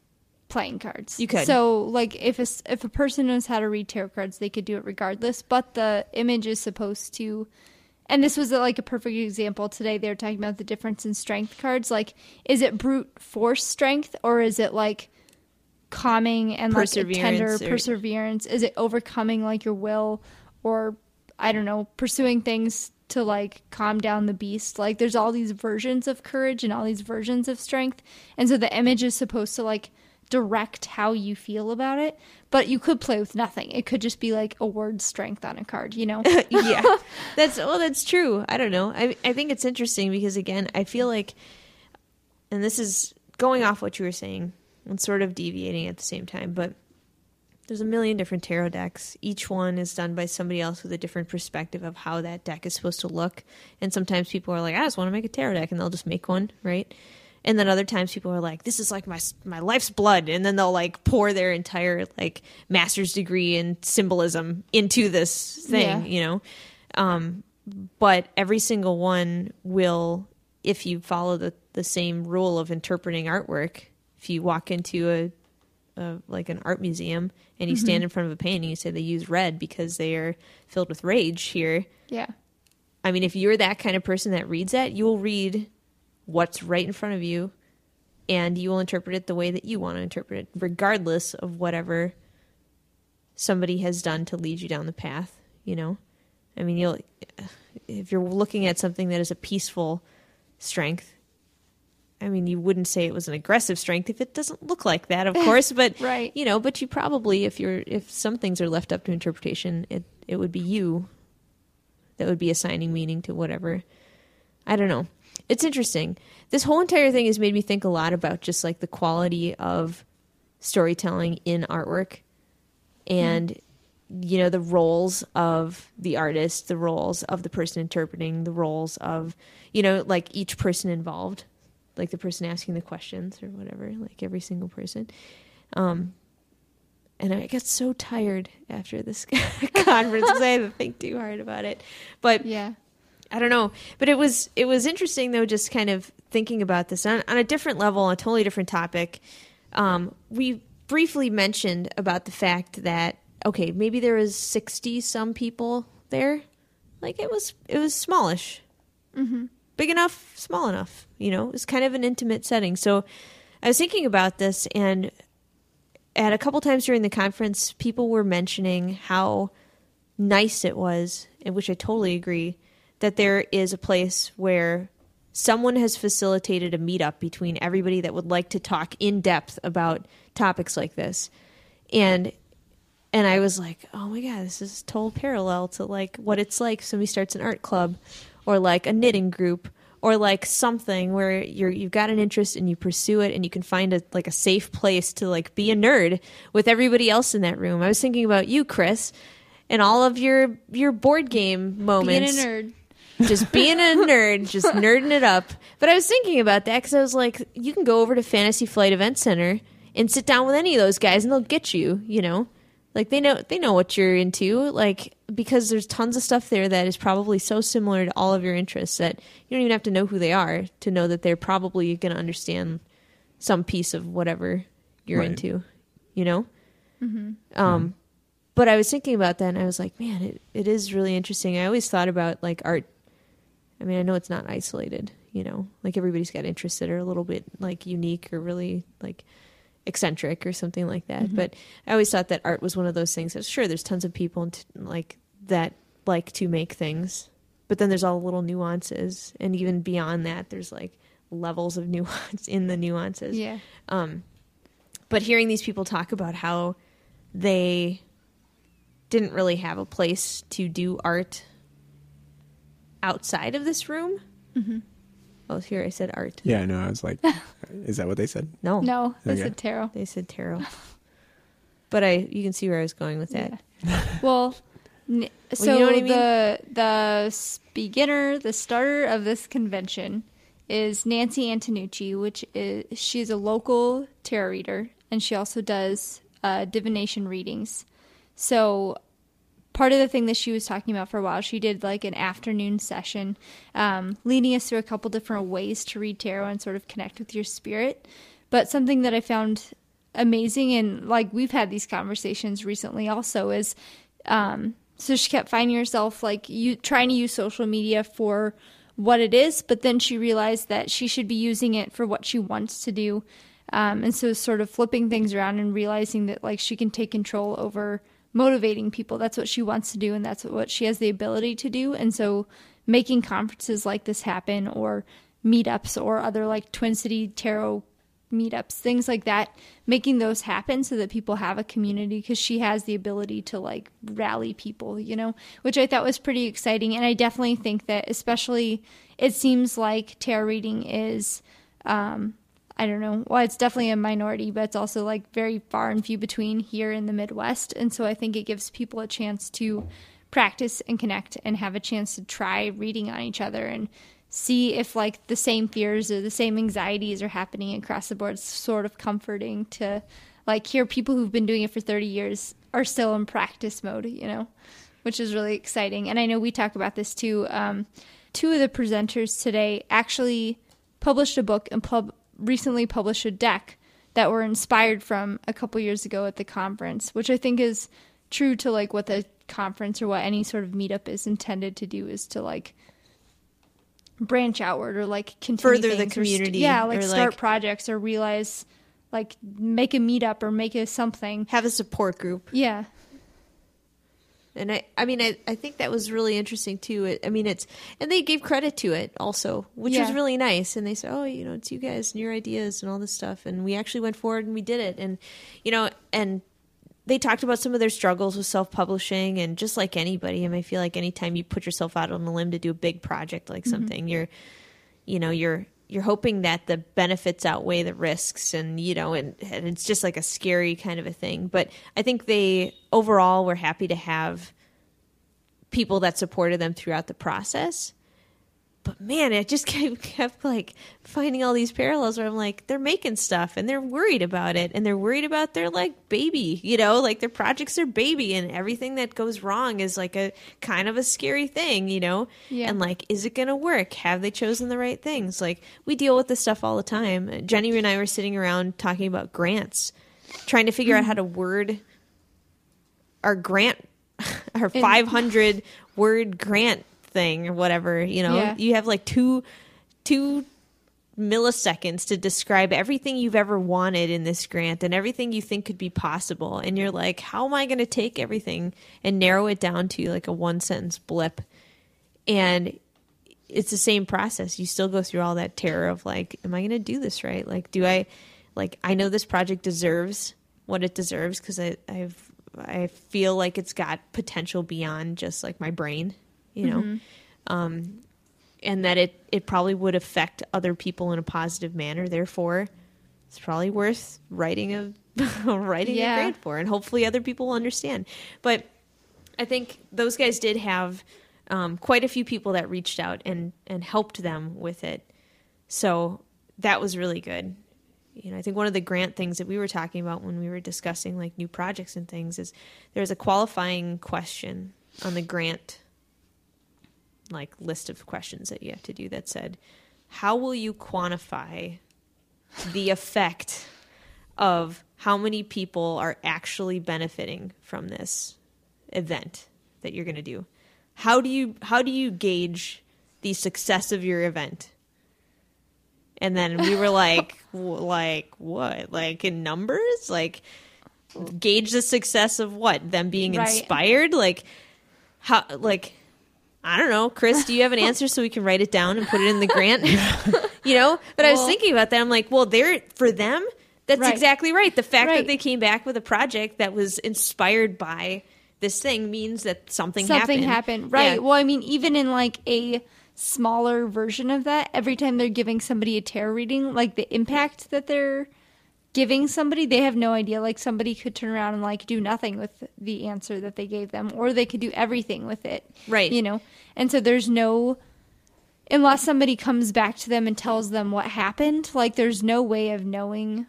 playing cards. You could. So like if a if a person knows how to read tarot cards, they could do it regardless. But the image is supposed to. And this was uh, like a perfect example today. They were talking about the difference in strength cards. Like, is it brute force strength or is it like calming and like tender or- perseverance? Is it overcoming like your will or I don't know, pursuing things to like calm down the beast? Like there's all these versions of courage and all these versions of strength. And so the image is supposed to like direct how you feel about it, but you could play with nothing. It could just be like a word strength on a card, you know? yeah. That's well that's true. I don't know. I, I think it's interesting because again i feel like and this is going off what you were saying and sort of deviating at the same time but there's a million different tarot decks. Each one is done by somebody else with a different perspective of how that deck is supposed to look. And sometimes people are like i just want to make a tarot deck and they'll just make one right and then other times people are like this is like my my life's blood and then they'll like pour their entire like master's degree in symbolism into this thing Yeah. you know um, but every single one will if you follow the, the same rule of interpreting artwork if you walk into a, a like an art museum and you stand in front of a painting and you say they use red because they are filled with rage here yeah. i mean if you're that kind of person that reads that you will read what's right in front of you and you will interpret it the way that you want to interpret it regardless of whatever somebody has done to lead you down the path you know? I mean you'll if you're looking at something that is a peaceful strength i mean you wouldn't say it was an aggressive strength if it doesn't look like that of course but Right. you know but you probably if you're if some things are left up to interpretation it it would be you that would be assigning meaning to whatever. I don't know it's interesting. This whole entire thing has made me think a lot about just like the quality of storytelling in artwork and you know the roles of the artist the roles of the person interpreting the roles of you know like each person involved like the person asking the questions or whatever like every single person. Um and i got so tired after this conference because i had to think too hard about it. But Yeah. I don't know, but it was it was interesting though, just kind of thinking about this on, on a different level, on a totally different topic. Um, we briefly mentioned about the fact that okay, maybe there was sixty some people there, like it was it was smallish, mm-hmm. big enough, small enough. You know, it was kind of an intimate setting. So I was thinking about this, and at a couple times during the conference, people were mentioning how nice it was, and which I totally agree, that there is a place where someone has facilitated a meetup between everybody that would like to talk in depth about topics like this. And and I was like, oh my god, this is total parallel to like what it's like somebody starts an art club or like a knitting group or like something where you're you've got an interest and you pursue it and you can find a like a safe place to like be a nerd with everybody else in that room. I was thinking about you, Chris, and all of your your board game moments. Being a nerd. Just being a nerd, just nerding it up. But I was thinking about that because I was like, you can go over to Fantasy Flight Event Center and sit down with any of those guys, and they'll get you. You know, like they know they know what you're into. Like because there's tons of stuff there that is probably so similar to all of your interests that you don't even have to know who they are to know that they're probably going to understand some piece of whatever you're Right. into. You know. Um, but I was thinking about that, and I was like, man, it, it is really interesting. I always thought about like art. I mean, I know it's not isolated, you know, like everybody's got interests that are a little bit like unique or really like eccentric or something like that. But I always thought that art was one of those things that sure, there's tons of people t- like that like to make things, but then there's all the little nuances, and even beyond that, there's like levels of nuance in the nuances Yeah. Um, but hearing these people talk about how they didn't really have a place to do art outside of this room. Mm-hmm. Oh, here I said art. Yeah, I know. I was like, is that what they said? No, No, they Okay. a tarot. they said tarot. but I, you can see where I was going with that. Well, n- so you know I mean? the the beginner, the starter of this convention is Nancy Antenucci, which is she's a local tarot reader, and she also does uh, divination readings. So part of the thing that she was talking about for a while, she did like an afternoon session, um, leading us through a couple different ways to read tarot and sort of connect with your spirit. But something that I found amazing, and like we've had these conversations recently also, is um, so she kept finding herself like you trying to use social media for what it is, but then she realized that she should be using it for what she wants to do. Um, and so sort of flipping things around and realizing that like she can take control over motivating people. That's what she wants to do, and that's what she has the ability to do. And so making conferences like this happen, or meetups, or other like Twin City Tarot meetups, things like that, making those happen so that people have a community because she has the ability to like rally people, you know, which I thought was pretty exciting. And I definitely think that, especially, it seems like tarot reading is, um, I don't know, well, it's definitely a minority, but it's also like very far and few between here in the Midwest. And so I think it gives people a chance to practice and connect and have a chance to try reading on each other and see if like the same fears or the same anxieties are happening across the board. It's sort of comforting to like hear people who've been doing it for 30 years are still in practice mode, you know, which is really exciting. And I know we talk about this too. Um, two of the presenters today actually published a book and pub- recently published a deck that were inspired from a couple years ago at the conference, which I think is true to like what the conference or what any sort of meetup is intended to do is to like branch outward or like continue Further the or st- community, yeah, like start like- projects or realize like make a meetup or make a something. Have a support group. Yeah. And I, I mean, I, I think that was really interesting too. It, I mean, it's, and they gave credit to it also, which was really nice. And they said, oh, you know, it's you guys and your ideas and all this stuff. And we actually went forward and we did it. And, you know, and they talked about some of their struggles with self publishing. And just like anybody, I mean, I feel like anytime you put yourself out on a limb to do a big project like mm-hmm. something, you're, you know, you're, you're hoping that the benefits outweigh the risks and you know and, and it's just like a scary kind of a thing. But i think they overall were happy to have people that supported them throughout the process but man it just kept, kept like finding all these parallels where i'm like they're making stuff and they're worried about it and they're worried about their like baby you know like their projects are baby and everything that goes wrong is like a kind of a scary thing you know? Yeah. and like is it going to work? Have they chosen the right things? Like we deal with this stuff all the time. Jenny and i were sitting around talking about grants trying to figure out how to mm-hmm. word our grant our 500 word grant thing or whatever you know? Yeah. you have like two two milliseconds to describe everything you've ever wanted in this grant and everything you think could be possible. And you're like how am i going to take everything and narrow it down to like a one sentence blip? And it's the same process. You still go through all that terror of like am i going to do this right? Like do i like i know this project deserves what it deserves because i i've i feel like it's got potential beyond just like my brain you know um and that it it probably would affect other people in a positive manner. Therefore, it's probably worth writing a writing Yeah. a grant for, and hopefully other people will understand. But I think those guys did have um, quite a few people that reached out and and helped them with it. So that was really good. You know, I think one of the grant things that we were talking about when we were discussing like new projects and things is there's a qualifying question on the grant like list of questions that you have to do that said, "How will you quantify the effect of how many people are actually benefiting from this event that you're going to do? How do you how do you gauge the success of your event?" And then we were like, w- like what? Like in numbers? Like gauge the success of what? Them being Right. inspired? Like how? Like I don't know, Chris. Do you have an answer so we can write it down and put it in the grant? you know. But I was thinking about that. I'm like, well, they're for them. That's Right. exactly right. The fact Right. that they came back with a project that was inspired by this thing means that something, something happened. happened. Right. Yeah. Well, I mean, even in like a smaller version of that, every time they're giving somebody a tarot reading, like the impact that they're giving somebody, they have no idea. Like somebody could turn around and like do nothing with the answer that they gave them, or they could do everything with it. Right. You know? And so there's no unless somebody comes back to them and tells them what happened, like there's no way of knowing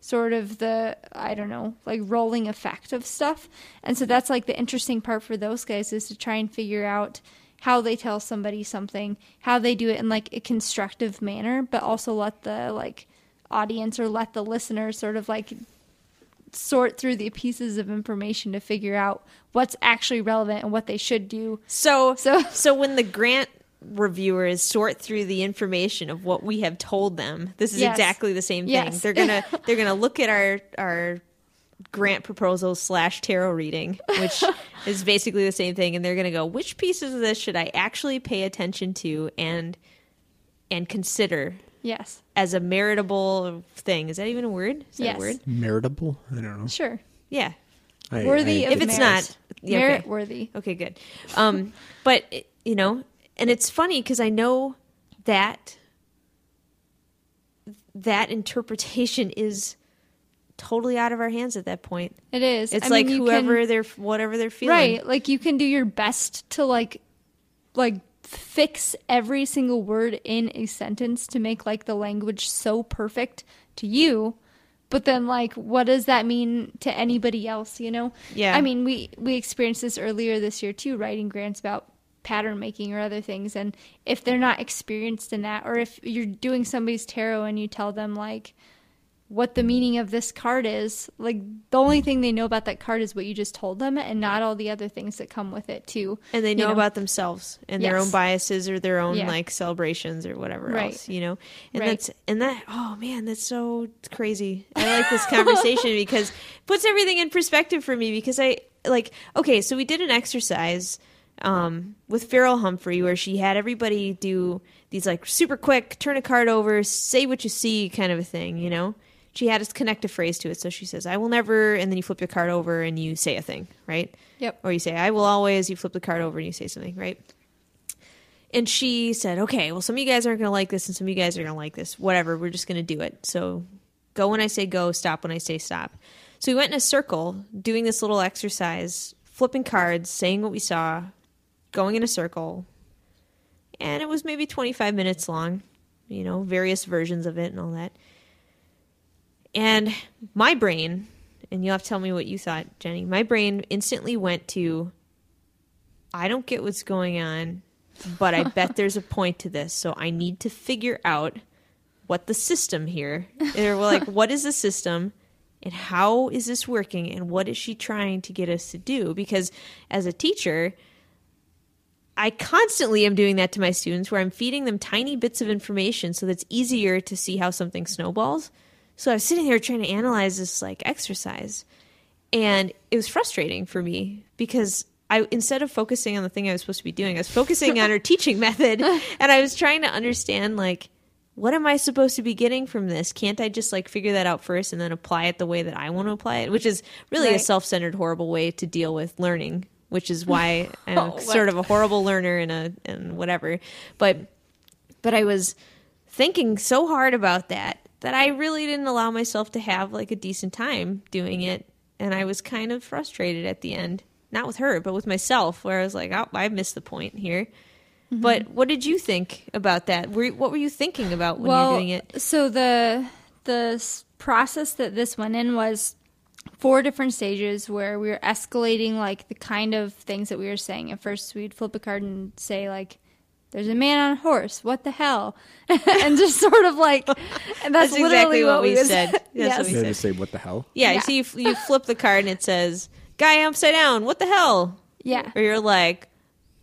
sort of the I don't know, like rolling effect of stuff. And so that's like the interesting part for those guys is to try and figure out how they tell somebody something, how they do it in like a constructive manner, but also let the like audience or let the listener sort of like sort through the pieces of information to figure out what's actually relevant and what they should do. So, So- so when the grant reviewers sort through the information of what we have told them, this is Yes. exactly the same thing. Yes. They're gonna they're gonna look at our our grant proposal slash tarot reading, which is basically the same thing, and they're gonna go, which pieces of this should I actually pay attention to and and consider Yes. As a meritable thing? Is that even a word? Is that Yes. a word? Meritable? I don't know. Sure. Yeah. I, Worthy I- of If it's merit. not- yeah, okay. merit worthy. Okay, good. Um, but it- you know, and it's funny because I know that that interpretation is totally out of our hands at that point. It is. It's I like mean, whoever can- they're whatever they're feeling. right. Like you can do your best to like, like fix every single word in a sentence to make like the language so perfect to you. But then, like, what does that mean to anybody else? You know? Yeah. I mean, we we experienced this earlier this year too, writing grants about pattern making or other things. And if they're not experienced in that, or if you're doing somebody's tarot and you tell them like, what the meaning of this card is. Like the only thing they know about that card is what you just told them and not all the other things that come with it too. and they You know, about themselves and their own biases or their own Yeah. like celebrations or whatever Right. else, you know. And Right. that's and that oh man, that's so crazy. I like this conversation because it puts everything in perspective for me because I like okay, so we did an exercise um, with Ferol Humphrey where she had everybody do these like super quick turn a card over, say what you see kind of a thing, you know. She had us connect a phrase to it. So she says, I will never, and then you flip your card over and you say a thing, right? Yep. Or you say, I will always, you flip the card over and you say something, right? And she said, okay, well, some of you guys aren't going to like this and some of you guys are going to like this. Whatever, we're just going to do it. So go when I say go, stop when I say stop. So we went in a circle doing this little exercise, flipping cards, saying what we saw, going in a circle. And it was maybe 25 minutes long, you know, various versions of it and all that. And my brain, and you'll have to tell me what you thought, Jenny, my brain instantly went to I don't get what's going on, but I bet there's a point to this. So I need to figure out what the system here. Or like, what is the system? And how is this working? And what is she trying to get us to do? Because as a teacher, I constantly am doing that to my students where I'm feeding them tiny bits of information so that's easier to see how something snowballs. So I was sitting there trying to analyze this like exercise and it was frustrating for me because I instead of focusing on the thing I was supposed to be doing, I was focusing on her teaching method and I was trying to understand like what am I supposed to be getting from this? Can't I just like figure that out first and then apply it the way that I want to apply it, which is really a self-centered horrible way to deal with learning, which is why I'm Oh, sort of a horrible learner and a and whatever. But but I was thinking so hard about that that I really didn't allow myself to have like a decent time doing it. And I was kind of frustrated at the end. Not with her, but with myself, where I was like, oh, I missed the point here. Mm-hmm. But what did you think about that? Were, what were you thinking about when well, you're doing it? So the the process that this went in was four different stages where we were escalating like the kind of things that we were saying. At first, we'd flip a card and say like, "There's a man on a horse. What the hell?" and just sort of like, and that's, That's literally exactly what we was- said. That's yes. what we said. just say, "What the hell?" Yeah, Yeah. so you, you flip the card and it says, guy upside down, what the hell? Yeah. Or you're like,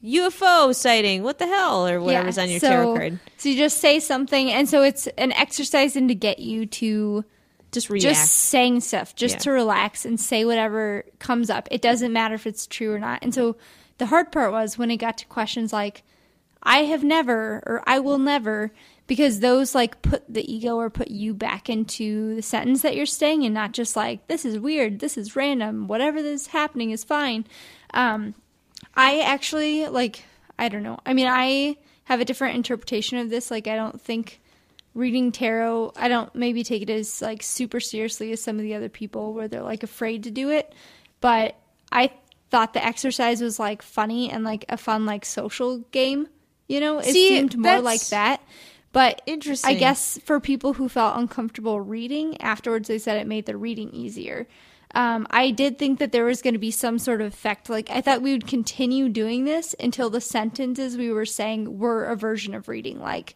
UFO sighting, what the hell? Or whatever's Yeah, on your so- tarot card. So you just say something, and so it's an exercise in to get you to Just react. just saying stuff, just Yeah. to relax and say whatever comes up. It doesn't matter if it's true or not. And so the hard part was when it got to questions like, I have never or I will never, because those like put the ego or put you back into the sentence that you're saying and not just like, this is weird, this is random, whatever is happening is fine. Um, I actually like I don't know. I mean, I have a different interpretation of this. Like I don't think reading tarot, I don't maybe take it as like super seriously as some of the other people where they're like afraid to do it, but I thought the exercise was like funny and like a fun like social game, you know? It See, seemed more like that. But interesting. I guess for people who felt uncomfortable reading, afterwards they said it made the reading easier. Um, I did think that there was going to be some sort of effect. Like, I thought we would continue doing this until the sentences we were saying were a version of reading. Like,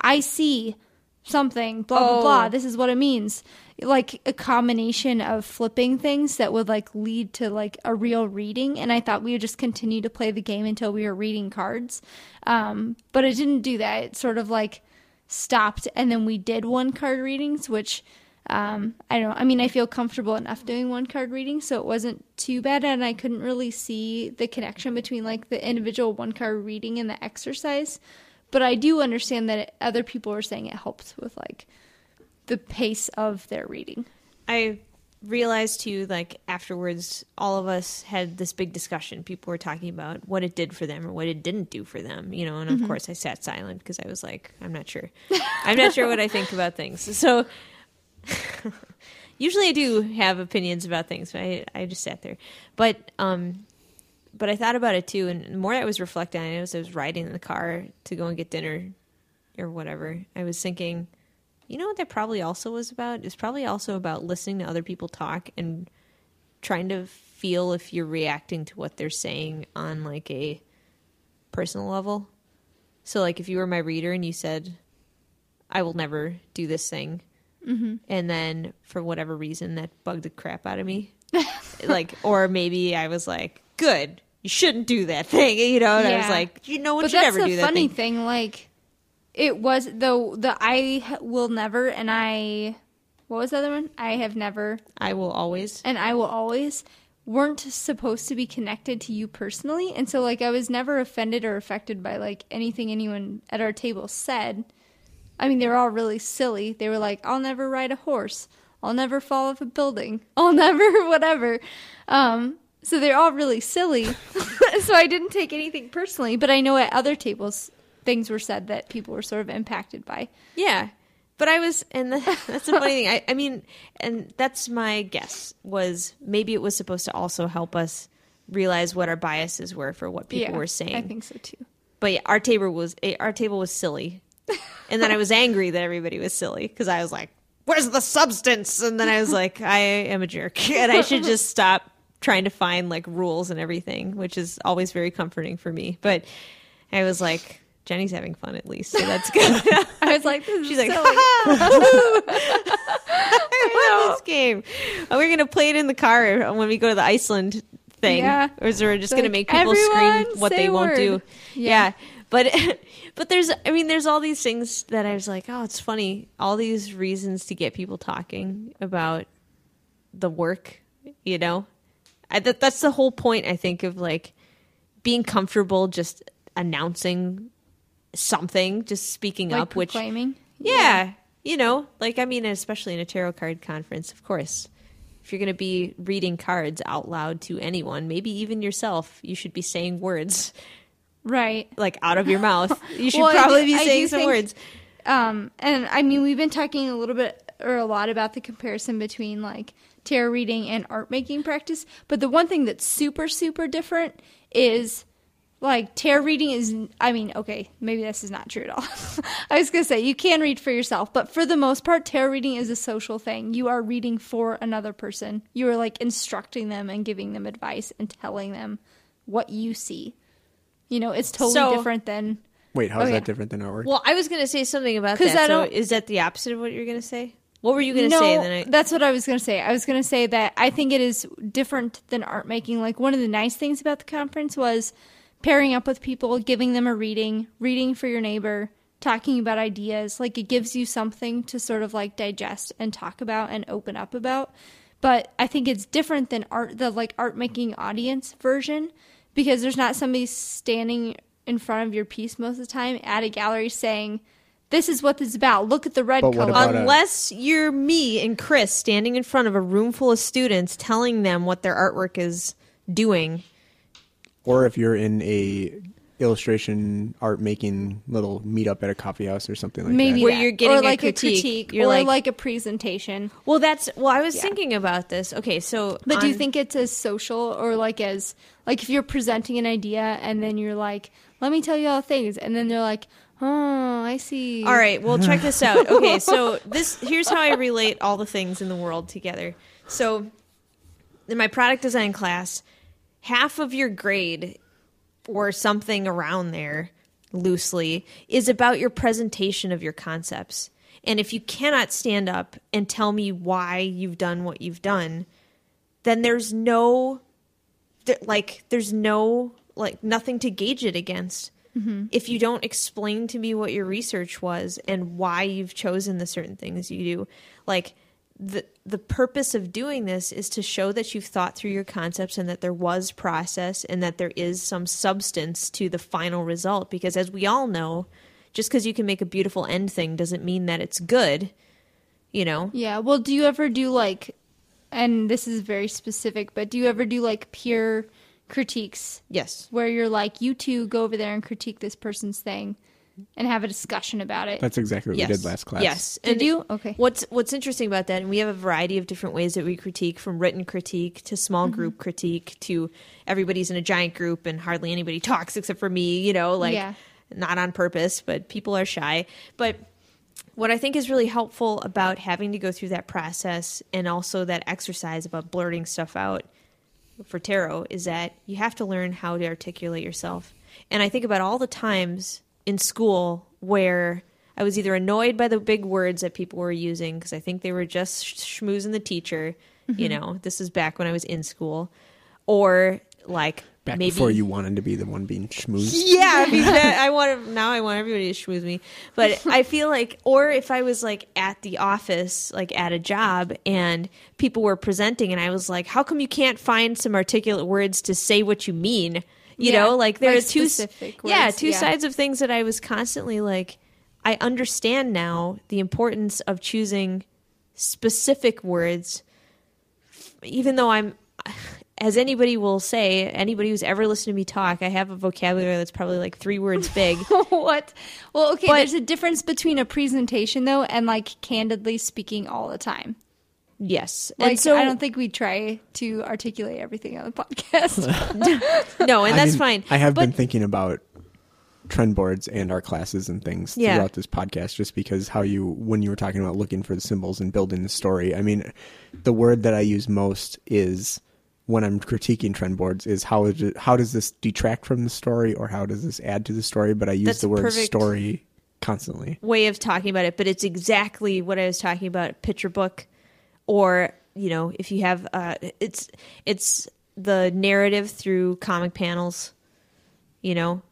I see something, blah, blah, Oh. blah. This is what it means. Like, a combination of flipping things that would, like, lead to, like, a real reading. And I thought we would just continue to play the game until we were reading cards. Um, but it didn't do that. It sort of, like, stopped and then we did one card readings which um, i don't know i mean i feel comfortable enough doing one card reading so it wasn't too bad and i couldn't really see the connection between like the individual one card reading and the exercise but i do understand that other people were saying it helped with like the pace of their reading I realized too, like afterwards, all of us had this big discussion. People were talking about what it did for them or what it didn't do for them, you know. And of course, I sat silent because I was like, I'm not sure. I'm not sure what I think about things. So usually, I do have opinions about things, but I I just sat there. But um, but I thought about it too, and the more I was reflecting on it, as I was riding in the car to go and get dinner or whatever, I was thinking. You know what that probably also was about? It's probably also about listening to other people talk and trying to feel if you're reacting to what they're saying on like a personal level. So like if you were my reader and you said I will never do this thing mm-hmm. and then for whatever reason that bugged the crap out of me. like or maybe I was like, "Good. You shouldn't do that thing." You know, and I was like, "You know one but should that's ever the do that funny thing." thing like it was though the I will never and i what was the other one i have never I will always and I will always weren't supposed to be connected to you personally. And so like I was never offended or affected by like anything anyone at our table said. I mean, they were all really silly. They were like, I'll never ride a horse. I'll never fall off a building. I'll never whatever. Um, so they're all really silly. so I didn't take anything personally, but I know at other tables things were said that people were sort of impacted by. Yeah. But I was, and the, that's the funny thing. I, I mean, and that's my guess was maybe it was supposed to also help us realize what our biases were for what people yeah, were saying. I think so too. But yeah, our table was eh, our table was silly, and then I was angry that everybody was silly because I was like, "Where's the substance?" And then I was like, "I am a jerk, and I should just stop trying to find like rules and everything," which is always very comforting for me. But I was like, "Jenny's having fun at least, so that's good." I was like, She's like. I love this game. Uh, We're gonna play it in the car when we go to the Iceland thing, Yeah. or is we're just Like, gonna make people scream what they won't do? Yeah. Yeah. but but there's I mean there's all these things that I was like, oh, it's funny. All these reasons to get people talking about the work, you know. I, that that's the whole point. I think of like being comfortable just announcing something, just speaking like up, which proclaiming. yeah, you know, like I mean, especially in a tarot card conference, of course. If you're going to be reading cards out loud to anyone, maybe even yourself, you should be saying words Right. like out of your mouth. You should Well, I do- probably be saying some think- words. Um, and I mean, we've been talking a little bit or a lot about the comparison between like tarot reading and art making practice. But the one thing that's super, super different is like tarot reading is, I mean, okay, maybe this is not true at all. I was going to say you can read for yourself, but for the most part, tarot reading is a social thing. You are reading for another person, you are like instructing them and giving them advice and telling them what you see. You know, it's totally So- different than. Wait, how is Oh, that yeah. different than artwork? Well, I was going to say something about that. I So don't- is that the opposite of what you're going to say? What were you going to no, say? Then I, that's what I was going to say. I was going to say that I think it is different than art making. Like one of the nice things about the conference was pairing up with people, giving them a reading, reading for your neighbor, talking about ideas. Like it gives you something to sort of like digest and talk about and open up about. But I think it's different than art, the like art making audience version, because there's not somebody standing in front of your piece most of the time at a gallery saying, "This is what this is about. Look at the red But color." about a- Unless you're me and Chris standing in front of a room full of students telling them what their artwork is doing. Or if you're in a illustration art making little meetup at a coffee house or something like maybe that. Where that. you're getting or a like critique. critique You're or like- like, a presentation. Well, that's well. I was Yeah. thinking about this. Okay, so But do you think it's as social or like as like if you're presenting an idea and then you're like, "Let me tell you all things," and then they're like, "Oh, I see." All right, well, check this out. Okay, so this here's how I relate all the things in the world together. So, in my product design class, half of your grade or something around there loosely is about your presentation of your concepts. And if you cannot stand up and tell me why you've done what you've done, then there's no like there's no like nothing to gauge it against mm-hmm. if you don't explain to me what your research was and why you've chosen the certain things you do like the the purpose of doing this is to show that you've thought through your concepts and that there was process and that there is some substance to the final result. Because as we all know just because you can make a beautiful end thing doesn't mean that it's good you know? Yeah. Well, do you ever do like and this is very specific, but do you ever do like peer critiques? Yes. Where you're like, "You two go over there and critique this person's thing and have a discussion about it." That's exactly what yes we did last class. yes Did you? Okay. What's What's interesting about that, and we have a variety of different ways that we critique, from written critique to small Mm-hmm. group critique to everybody's in a giant group and hardly anybody talks except for me. You know, like Yeah. not on purpose, but people are shy. But what I think is really helpful about having to go through that process and also that exercise about blurting stuff out for tarot is that you have to learn how to articulate yourself. And I think about all the times in school where I was either annoyed by the big words that people were using because I think they were just sh- schmoozing the teacher, you mm-hmm. know, this is back when I was in school, or like Back maybe before you wanted to be the one being schmoozed. yeah, I mean, that, I want to now. I want everybody to schmooze me, but I feel like, or if I was like at the office, like at a job, and people were presenting, and I was like, "How come you can't find some articulate words to say what you mean?" You Yeah, know, like there like are two, specific yeah, two yeah. sides of things that I was constantly like. I understand now the importance of choosing specific words, even though I'm as anybody will say, anybody who's ever listened to me talk, I have a vocabulary that's probably like three words big. what? Well, okay, But- there's a difference between a presentation though and like candidly speaking all the time. Yes. Like and so I don't think we try to articulate everything on the podcast. no, and I that's mean, fine. I have but, been thinking about trend boards and our classes and things Yeah. throughout this podcast just because how you when you were talking about looking for the symbols and building the story i mean the word that i use most is when i'm critiquing trend boards is how is it, how does this detract from the story or how does this add to the story but i use That's the word story constantly way of talking about it, but it's exactly what I was talking about. Picture book, or you know, if you have, uh, it's it's the narrative through comic panels. You know,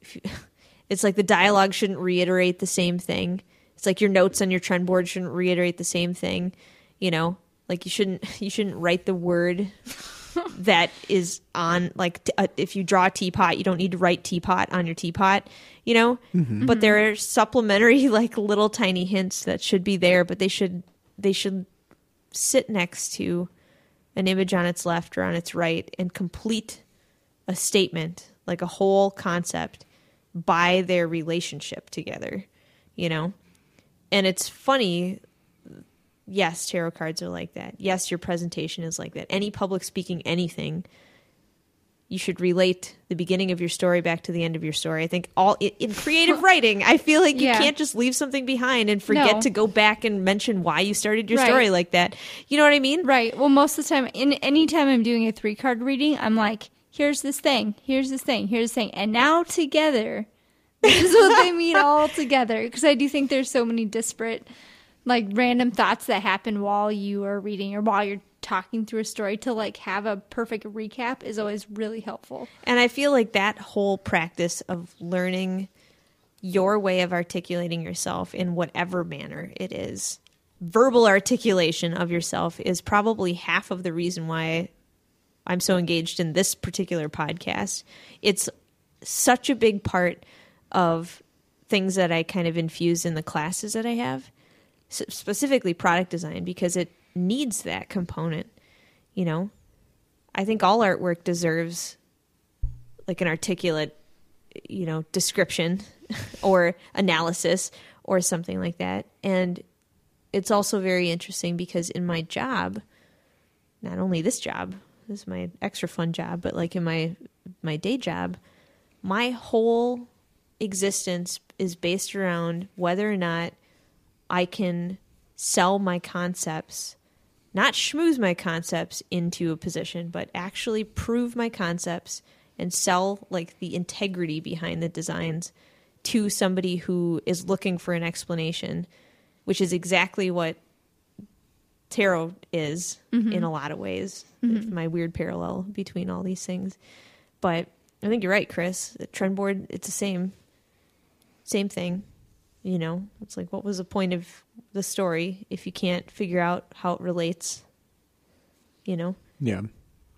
if you, it's like the dialogue shouldn't reiterate the same thing. It's like your notes on your trend board shouldn't reiterate the same thing. You know, like you shouldn't you shouldn't write the word that is on like t- uh, if you draw a teapot you don't need to write teapot on your teapot you know but there are supplementary like little tiny hints that should be there but they should they should sit next to an image on its left or on its right and complete a statement like a whole concept by their relationship together, you know? And it's funny. Yes, tarot cards are like that. Yes, your presentation is like that. Any public speaking, anything, you should relate the beginning of your story back to the end of your story. I think all in, creative writing, I feel like you can't just leave something behind and forget No. to go back and mention why you started your Right. story like that. You know what I mean? Right. Well, most of the time, in any time I'm doing a three card reading, I'm like, here's this thing, here's this thing, here's this thing, and now together, this is what they mean all together. Because I do think there's so many disparate, like random thoughts that happen while you are reading or while you're talking through a story. To like have a perfect recap is always really helpful. And I feel like that whole practice of learning your way of articulating yourself in whatever manner it is, verbal articulation of yourself is probably half of the reason why I'm so engaged in this particular podcast. It's such a big part of things that I kind of infuse in the classes that I have, specifically product design, because it needs that component. You know, I think all artwork deserves like an articulate, you know, description or analysis or something like that. And it's also very interesting because in my job, not only this job, this is my extra fun job, but like in my my day job, my whole existence is based around whether or not I can sell my concepts, not schmooze my concepts into a position, but actually prove my concepts and sell like the integrity behind the designs to somebody who is looking for an explanation, which is exactly what tarot is mm-hmm. in a lot of ways. Mm-hmm. It's my weird parallel between all these things. But I think you're right, Chris. The trend board, it's the same same thing. You know, it's like what was the point of the story if you can't figure out how it relates? You know? Yeah.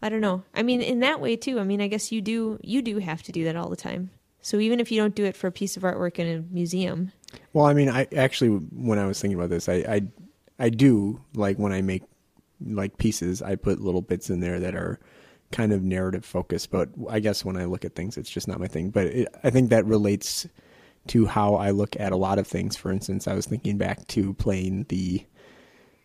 I don't know. I mean, in that way too. I mean, I guess you do you do have to do that all the time. So even if you don't do it for a piece of artwork in a museum, Well, I mean, I actually, when I was thinking about this, I, I, I do like when I make like pieces, I put little bits in there that are kind of narrative focused. But I guess when I look at things, it's just not my thing. But it, I think that relates to how I look at a lot of things. For instance, I was thinking back to playing the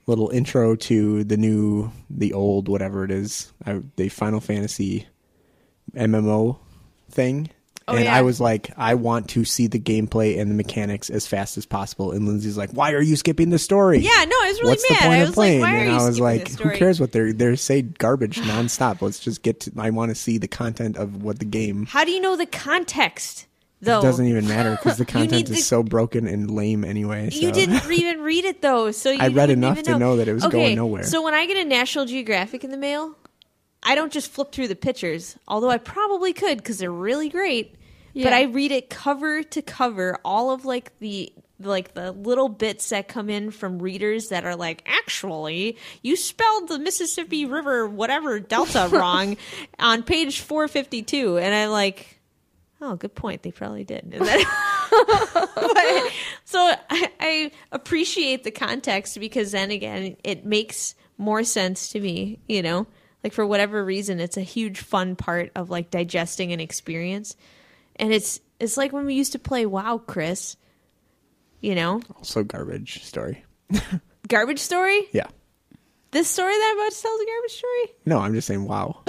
little intro to the new, the old, whatever it is, I, the Final Fantasy MMO thing. Oh, and yeah. I was like, I want to see the gameplay and the mechanics as fast as possible. And Lindsay's like, Why are you skipping the story? yeah, no, I was really What's mad. the point I of playing? like, why are and you I was skipping like, Who cares what they're they're say garbage nonstop. Let's just get to I want to see the content of what the game How do you know the context though? it doesn't even matter because the content to- is so broken and lame anyway. So. You didn't even read it though, so you I read enough even to know that it was going nowhere. So when I get a National Geographic in the mail, I don't just flip through the pictures, although I probably could because they're really great. But I read it cover to cover, all of like the like the little bits that come in from readers that are like, actually, you spelled the Mississippi River whatever delta wrong on page four fifty two, and I'm like, oh, good point. They probably did. Then- but, so I, I appreciate the context because then again, it makes more sense to me. You know, like for whatever reason, it's a huge fun part of like digesting an experience, and it's it's like when we used to play WoW, Chris. You know, also garbage story. garbage story. Yeah. This story that I'm about to tell is a garbage story. No, I'm just saying wow.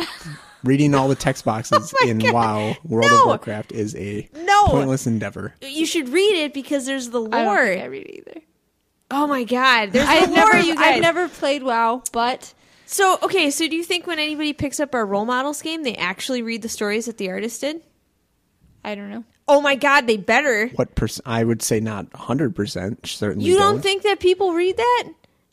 Reading all the text boxes Oh in God. WoW World No. of Warcraft is a No. pointless endeavor. You should read it because there's the I don't lore. think I read it either. Oh my god, there's the I've lore, never, you guys. I've never played WoW, but So okay, so do you think when anybody picks up our role models game, they actually read the stories that the artist did? I don't know. Oh my god, they better. What percent? I would say not 100%. Certainly You don't think that people read that?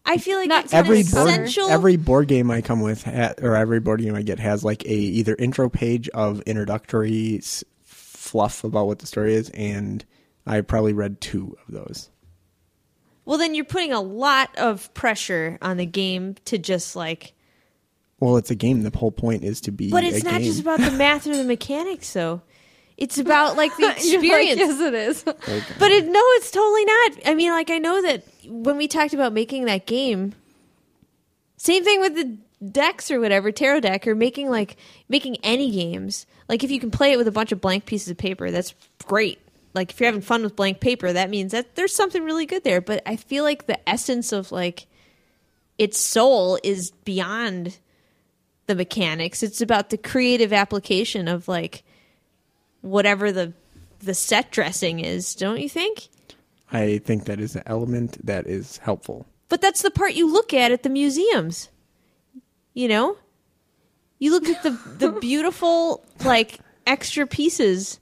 I feel like Not every board, essential. every board game I come with, ha- or every board game I get, has like a either intro page of introductory s- fluff about what the story is, and I probably read two of those. well, then you're putting a lot of pressure on the game to just like. Well, it's a game. The whole point is to be. But it's not game. just about the math or the mechanics, though. It's about like the You're like, experience. yes, it is. But it, no, it's totally not. I mean, like I know that when we talked about making that game, same thing with the decks or whatever, tarot deck, or making like making any games. Like if you can play it with a bunch of blank pieces of paper, that's great. Like if you're having fun with blank paper, that means that there's something really good there. But I feel like the essence of like its soul is beyond the mechanics. It's about the creative application of like whatever the the set dressing is, don't you think? I think that is an element that is helpful. But that's the part you look at at the museums. You know? You look at the the beautiful like extra pieces.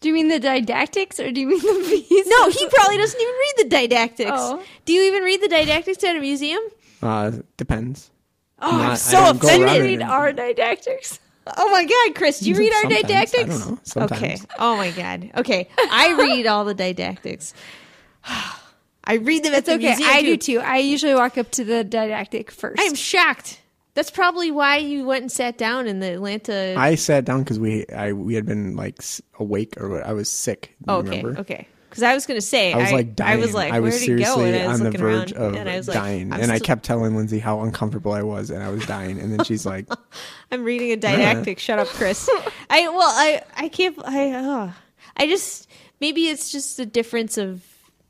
Do you mean the didactics or do you mean the pieces? No, he probably doesn't even read the didactics. Oh. Do you even read the didactics at a museum? Uh, depends. Oh, I'm Not- I so don't offended. around read our didactics. Oh my god, Chris, do you read our Sometimes. didactics? I don't know. Sometimes. Okay. Oh my god. Okay. I read all the didactics. I read them at It's the okay. museum. I too. do too. I usually walk up to the didactic first. I am shocked. That's probably why you went and sat down in the Atlanta. I sat down because we I we had been like s- awake or what- I was sick. You Oh, okay, remember? okay. Because I was going to say, I was like dying. I was like, I was where'd he go? seriously And I was on the looking verge around, of and I was like, dying, and I kept telling Lindsay how uncomfortable I was, and I was dying. And then she's like, I'm reading a didactic. Shut up, Chris. I well, I I can't. I uh, I just maybe it's just a difference of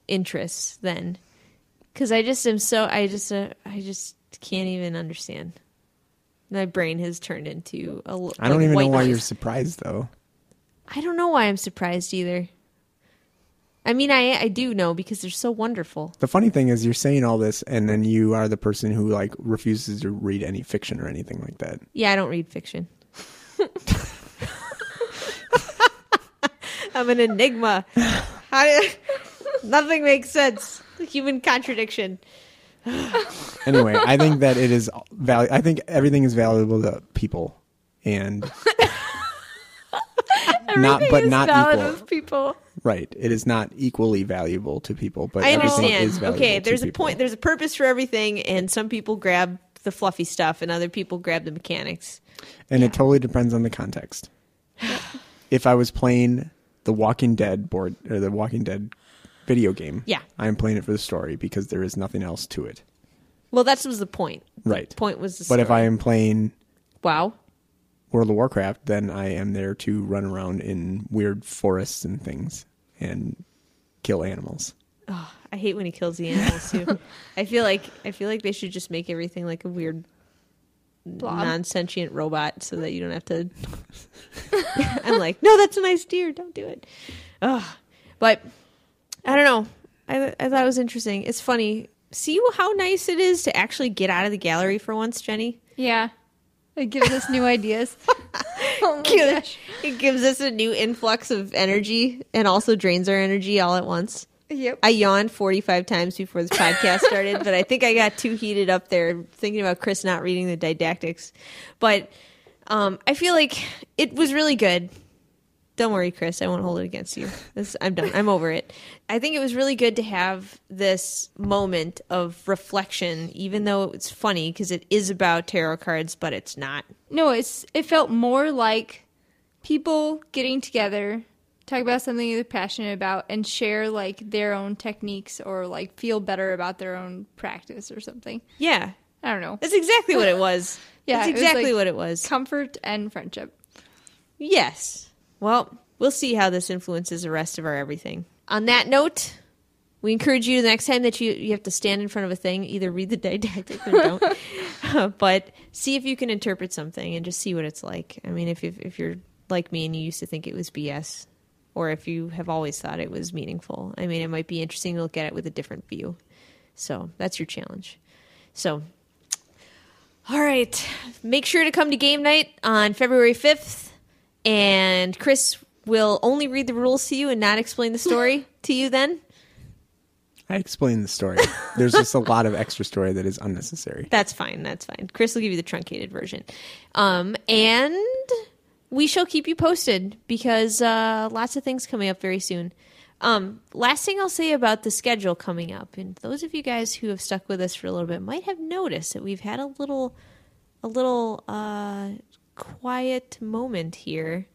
interests then, because I just am so I just uh, I just can't even understand. My brain has turned into a. l- "I don't like even know why noise. you're surprised, though." I don't know why I'm surprised either. I mean, I I do know because they're so wonderful. The funny thing is, you're saying all this, and then you are the person who like refuses to read any fiction or anything like that. Yeah, I don't read fiction. I'm an enigma. How do, nothing makes sense. Human contradiction. Anyway, I think that it is val. I think everything is valuable to people, and not, but is not valid equal. with people. Right. It is not equally valuable to people, but I everything understand. is valuable. Okay, there's a people. point. There's a purpose for everything, and some people grab the fluffy stuff, and other people grab the mechanics. and it totally depends on the context. if I was playing the Walking Dead board or the Walking Dead video game, Yeah. I am playing it for the story because there is nothing else to it. Well, that was the point. Right. The Point was the. But if. I am playing wow, World of Warcraft, then I am there to run around in weird forests and things and kill animals. I hate when he kills the animals too. I feel like I feel like they should just make everything like a weird Blob. non-sentient robot so that you don't have to i'm like no that's a nice deer don't do it Ugh. but i don't know I, I thought it was interesting it's funny see how nice it is to actually get out of the gallery for once jenny Yeah. It gives us new ideas. oh gosh. it gives us a new influx of energy and also drains our energy all at once Yep. I yawned 45 times before this podcast started, but I think I got too heated up there thinking about Chris not reading the didactics. But um, I feel like it was really good. Don't worry, Chris. I won't hold it against you. This, I'm done. I'm over it. I think it was really good to have this moment of reflection, even though it's funny because it is about tarot cards, but it's not. No, it's it felt more like people getting together, talk about something they're passionate about, and share like their own techniques or like feel better about their own practice or something. Yeah, I don't know. that's exactly what it was. Yeah, that's it exactly like what it was. Comfort and friendship. Yes. Well, we'll see how this influences the rest of our everything. On that note, we encourage you the next time that you, you have to stand in front of a thing, either read the didactic or don't. but see if you can interpret something and just see what it's like. I mean, if, if if you're like me and you used to think it was BS, or if you have always thought it was meaningful, I mean, it might be interesting to look at it with a different view. So that's your challenge. So all right. Make sure to come to game night on February 5th. And Chris will only read the rules to you and not explain the story to you then. I explained the story. There's just a lot of extra story that is unnecessary. That's fine. That's fine. Chris will give you the truncated version. Um, and we shall keep you posted because uh, lots of things coming up very soon. Um, last thing I'll say about the schedule coming up, and those of you guys who have stuck with us for a little bit might have noticed that we've had a little, a little uh, quiet moment here.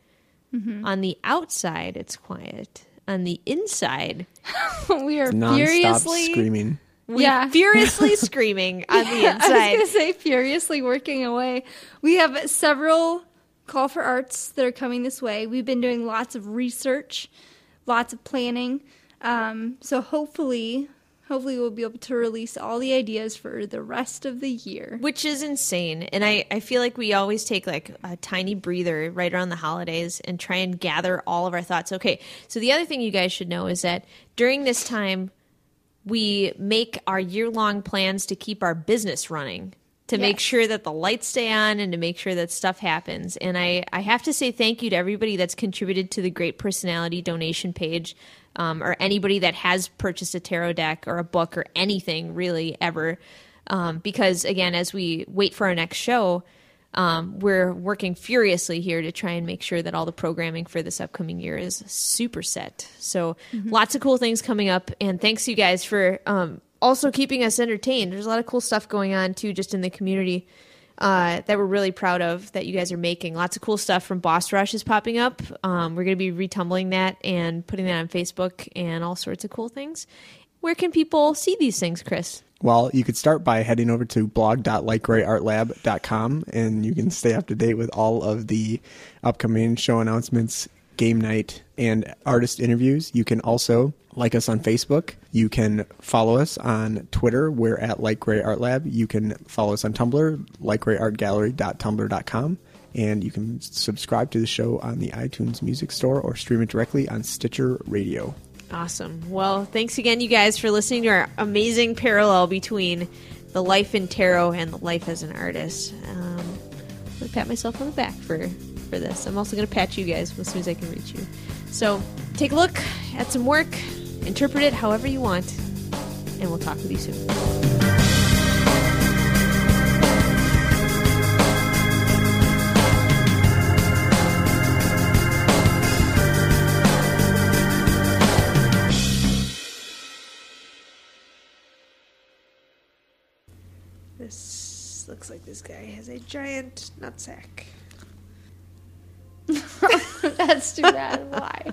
On the outside, it's quiet. On the inside, we are Nonstop furiously screaming. We Yeah. furiously screaming on the inside. I was gonna say furiously working away. We have several call for arts that are coming this way. We've been doing lots of research, lots of planning. Um, so hopefully, hopefully we'll be able to release all the ideas for the rest of the year. which is insane. And I, I feel like we always take like a tiny breather right around the holidays and try and gather all of our thoughts. Okay so the other thing you guys should know is that during this time we make our year-long plans to keep our business running to make sure that the lights stay on and to make sure that stuff happens. And I, I have to say thank you to everybody that's contributed to the great personality donation page um, or anybody that has purchased a tarot deck or a book or anything really ever. Um, because again as we wait for our next show um, we're working furiously here to try and make sure that all the programming for this upcoming year is super set. So lots of cool things coming up and thanks you guys for um, also keeping us entertained. There's a lot of cool stuff going on too just in the community uh, that we're really proud of that you guys are making. Lots of cool stuff from Boss Rush is popping up. Um, we're going to be retumbling that and putting that on Facebook and all sorts of cool things. Where can people see these things, Chris? Well, you could start by heading over to blog.lightgreyartlab.com and you can stay up to date with all of the upcoming show announcements, game night, and artist interviews. You can also like us on Facebook. You can follow us on Twitter. We're at Light Grey Art Lab. You can follow us on Tumblr, likegrayartgallery.tumblr.com. And you can subscribe to the show on the iTunes Music Store or stream it directly on Stitcher Radio. Awesome. Well, thanks again, you guys, for listening to our amazing parallel between the life in tarot and the life as an artist. Um, to pat myself on the back for, for this. I'm also going to pat you guys as soon as I can reach you. So take a look at some work, interpret it however you want, and we'll talk with you soon. This looks like this guy has a giant nutsack. That's too bad. Why?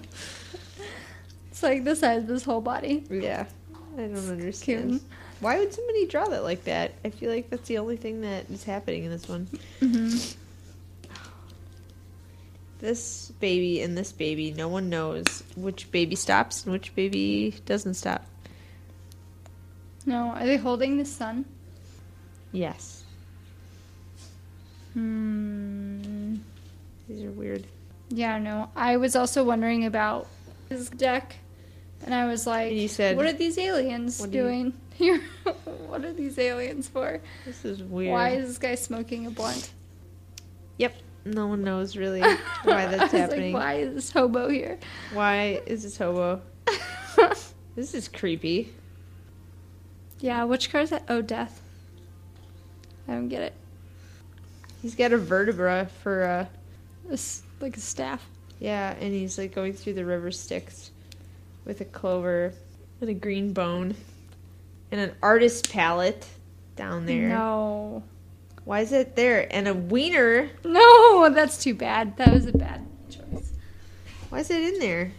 It's like the size of his whole body. Yeah, I don't understand. cute. Why would somebody draw that like that? I feel like that's the only thing that is happening in this one. This baby and this baby, no one knows which baby stops and which baby doesn't stop. No, are they holding the sun? Yes, Hmm. These are weird. Yeah, no. I was also wondering about his deck, and I was like, And you said- "What are these aliens What do you- doing here? what are these aliens for? This is weird. Why is this guy smoking a blunt? Yep, no one knows really why that's happening. Like, why is this hobo here? Why is this hobo? This is creepy. yeah, which card is that? Oh, death. I don't get it. He's got a vertebra for uh It's like a staff. yeah, and he's like going through the river Styx with a clover and a green bone and an artist palette down there. No. Why is it there? And a wiener. No, that's too bad. That was a bad choice. Why is it in there?